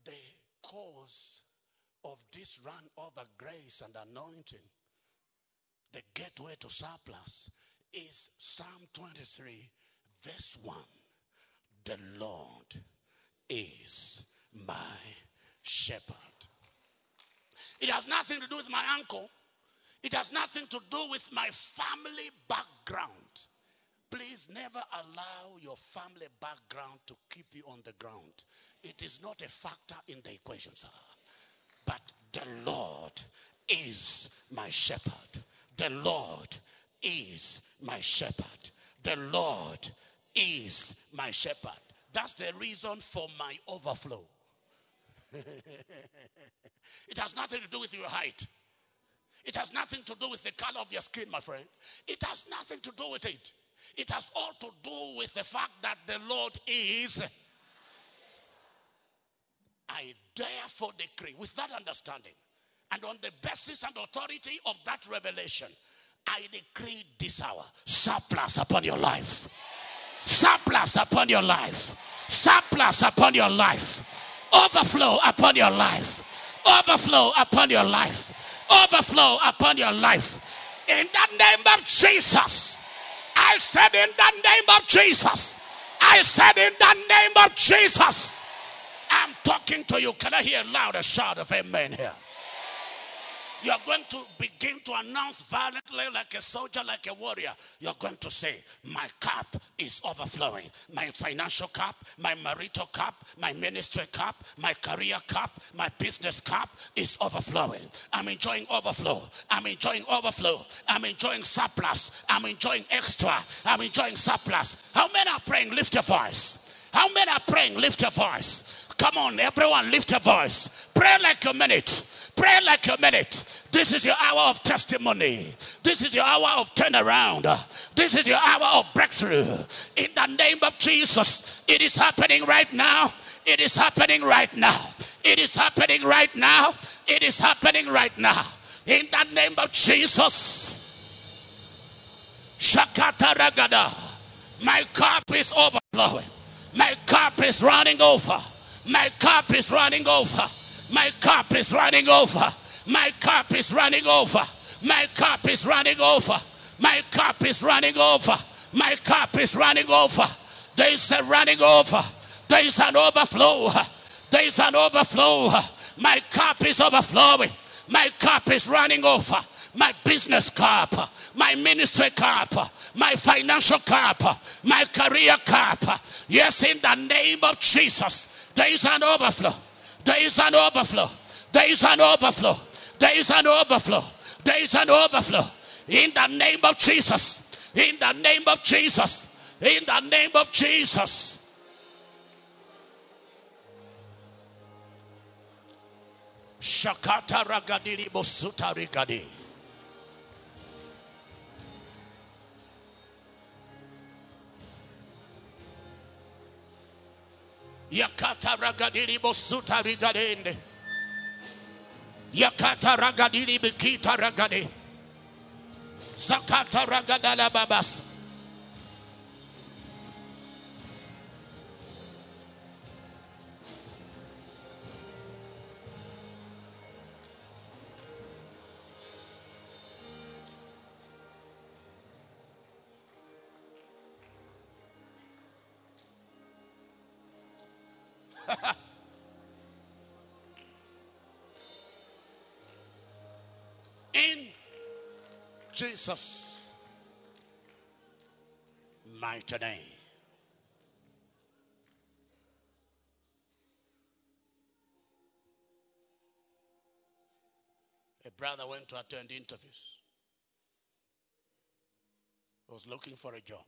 The cause of this run over grace and anointing, the gateway to surplus, is Psalm 23, verse 1. The Lord is my shepherd. It has nothing to do with my uncle. It has nothing to do with my family background. Please never allow your family background to keep you on the ground. It is not a factor in the equation, sir. But the Lord is my shepherd. The Lord is my shepherd. The Lord is my shepherd. That's the reason for my overflow. <laughs> it has nothing to do with your height. It has nothing to do with the color of your skin, my friend. It has nothing to do with it. It has all to do with the fact that the Lord is. I therefore decree with that understanding and on the basis and authority of that revelation, I decree this hour surplus upon your life. Surplus upon your life. Surplus upon your life. Overflow upon your life. Overflow upon your life. Overflow upon your life. In the name of Jesus. I said in the name of Jesus. I said in the name of Jesus. I'm talking to you. Can I hear a louder shout of amen here? You're going to begin to announce violently like a soldier, like a warrior. You're going to say, My cup is overflowing. My financial cup, my marital cup, my ministry cup, my career cup, my business cup is overflowing. I'm enjoying overflow. I'm enjoying overflow. I'm enjoying surplus. I'm enjoying extra. I'm enjoying surplus. How many are praying? Lift your voice. How many are praying? Lift your voice. Come on, everyone, lift your voice. Pray like a minute. Pray like a minute. This is your hour of testimony. This is your hour of turnaround. This is your hour of breakthrough. In the name of Jesus, it is happening right now. It is happening right now. It is happening right now. It is happening right now. In the name of Jesus. Shakata ragada. My cup is overflowing. My cup is running over. My cup is running over. My cup is running over. My cup is running over. My cup is running over. My cup is running over. My cup is running over. There is a running over. There is an overflow. There is an overflow. My cup is overflowing. My cup is running over. My business cup, my ministry cup, my financial cup, my career cup. Yes, in the name of Jesus, there is an overflow. There is an overflow. There is an overflow. There is an overflow. There is an overflow. In the name of Jesus. In the name of Jesus. In the name of Jesus. Shakata ragadiri bosuta rigadi. Yakata ragadiri bosuta rigadende. Yakata ragadiri bikita ragade. Zakata ragadala babas. Jesus' mighty name. A brother went to attend interviews. He was looking for a job.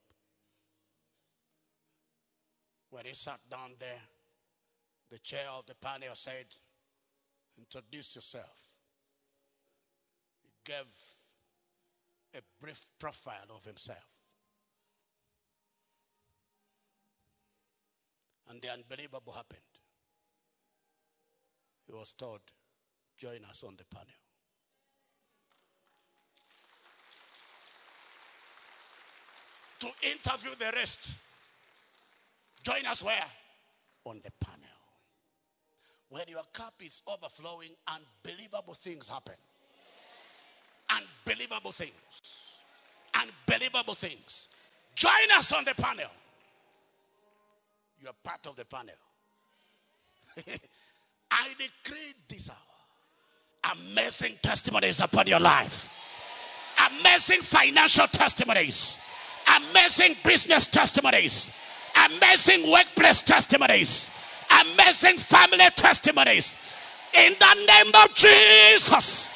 When he sat down there, the chair of the panel said, Introduce yourself. He gave a brief profile of himself. And the unbelievable happened. he was told, join us on the panel. To interview the rest, join us where? On the panel. When your cup is overflowing, unbelievable things happen. Unbelievable things. Unbelievable things. Join us on the panel. You are part of the panel. <laughs> I decree this hour amazing testimonies upon your life, amazing financial testimonies, amazing business testimonies, amazing workplace testimonies, amazing family testimonies. In the name of Jesus.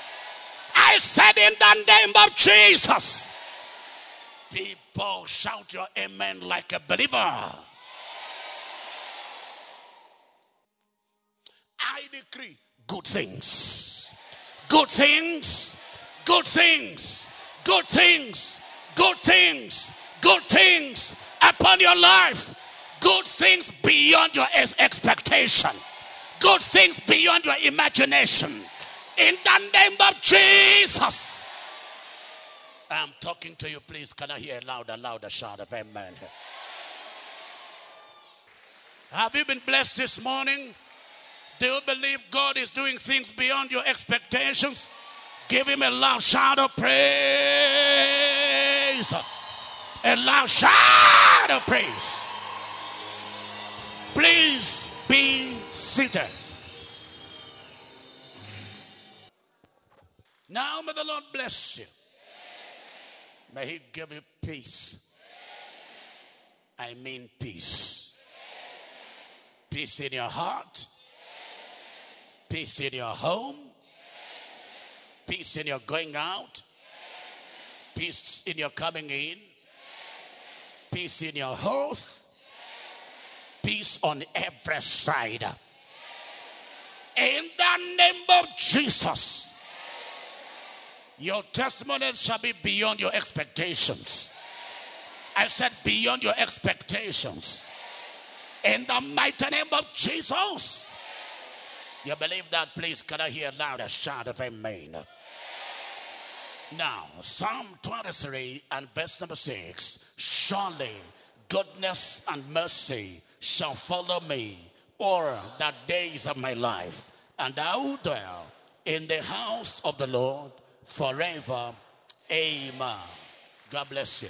I said, in the name of Jesus. People shout your amen like a believer. I decree good things, good things, good things, good things, good things, good things upon your life, good things beyond your expectation, good things beyond your imagination. In the name of Jesus. I'm talking to you, please. Can I hear a louder, louder shout of amen? Have you been blessed this morning? Do you believe God is doing things beyond your expectations? Give him a loud shout of praise. A loud shout of praise. Please be seated. Now may the Lord bless you. May He give you peace. I mean peace. Peace in your heart. Peace in your home. Peace in your going out. Peace in your coming in. Peace in your health. Peace on every side. In the name of Jesus. Your testimony shall be beyond your expectations. I said, beyond your expectations. In the mighty name of Jesus. You believe that? Please, can I hear a louder shout of amen? Now, Psalm 23 and verse number 6 Surely goodness and mercy shall follow me all the days of my life, and I will dwell in the house of the Lord forever. Amen. God bless you.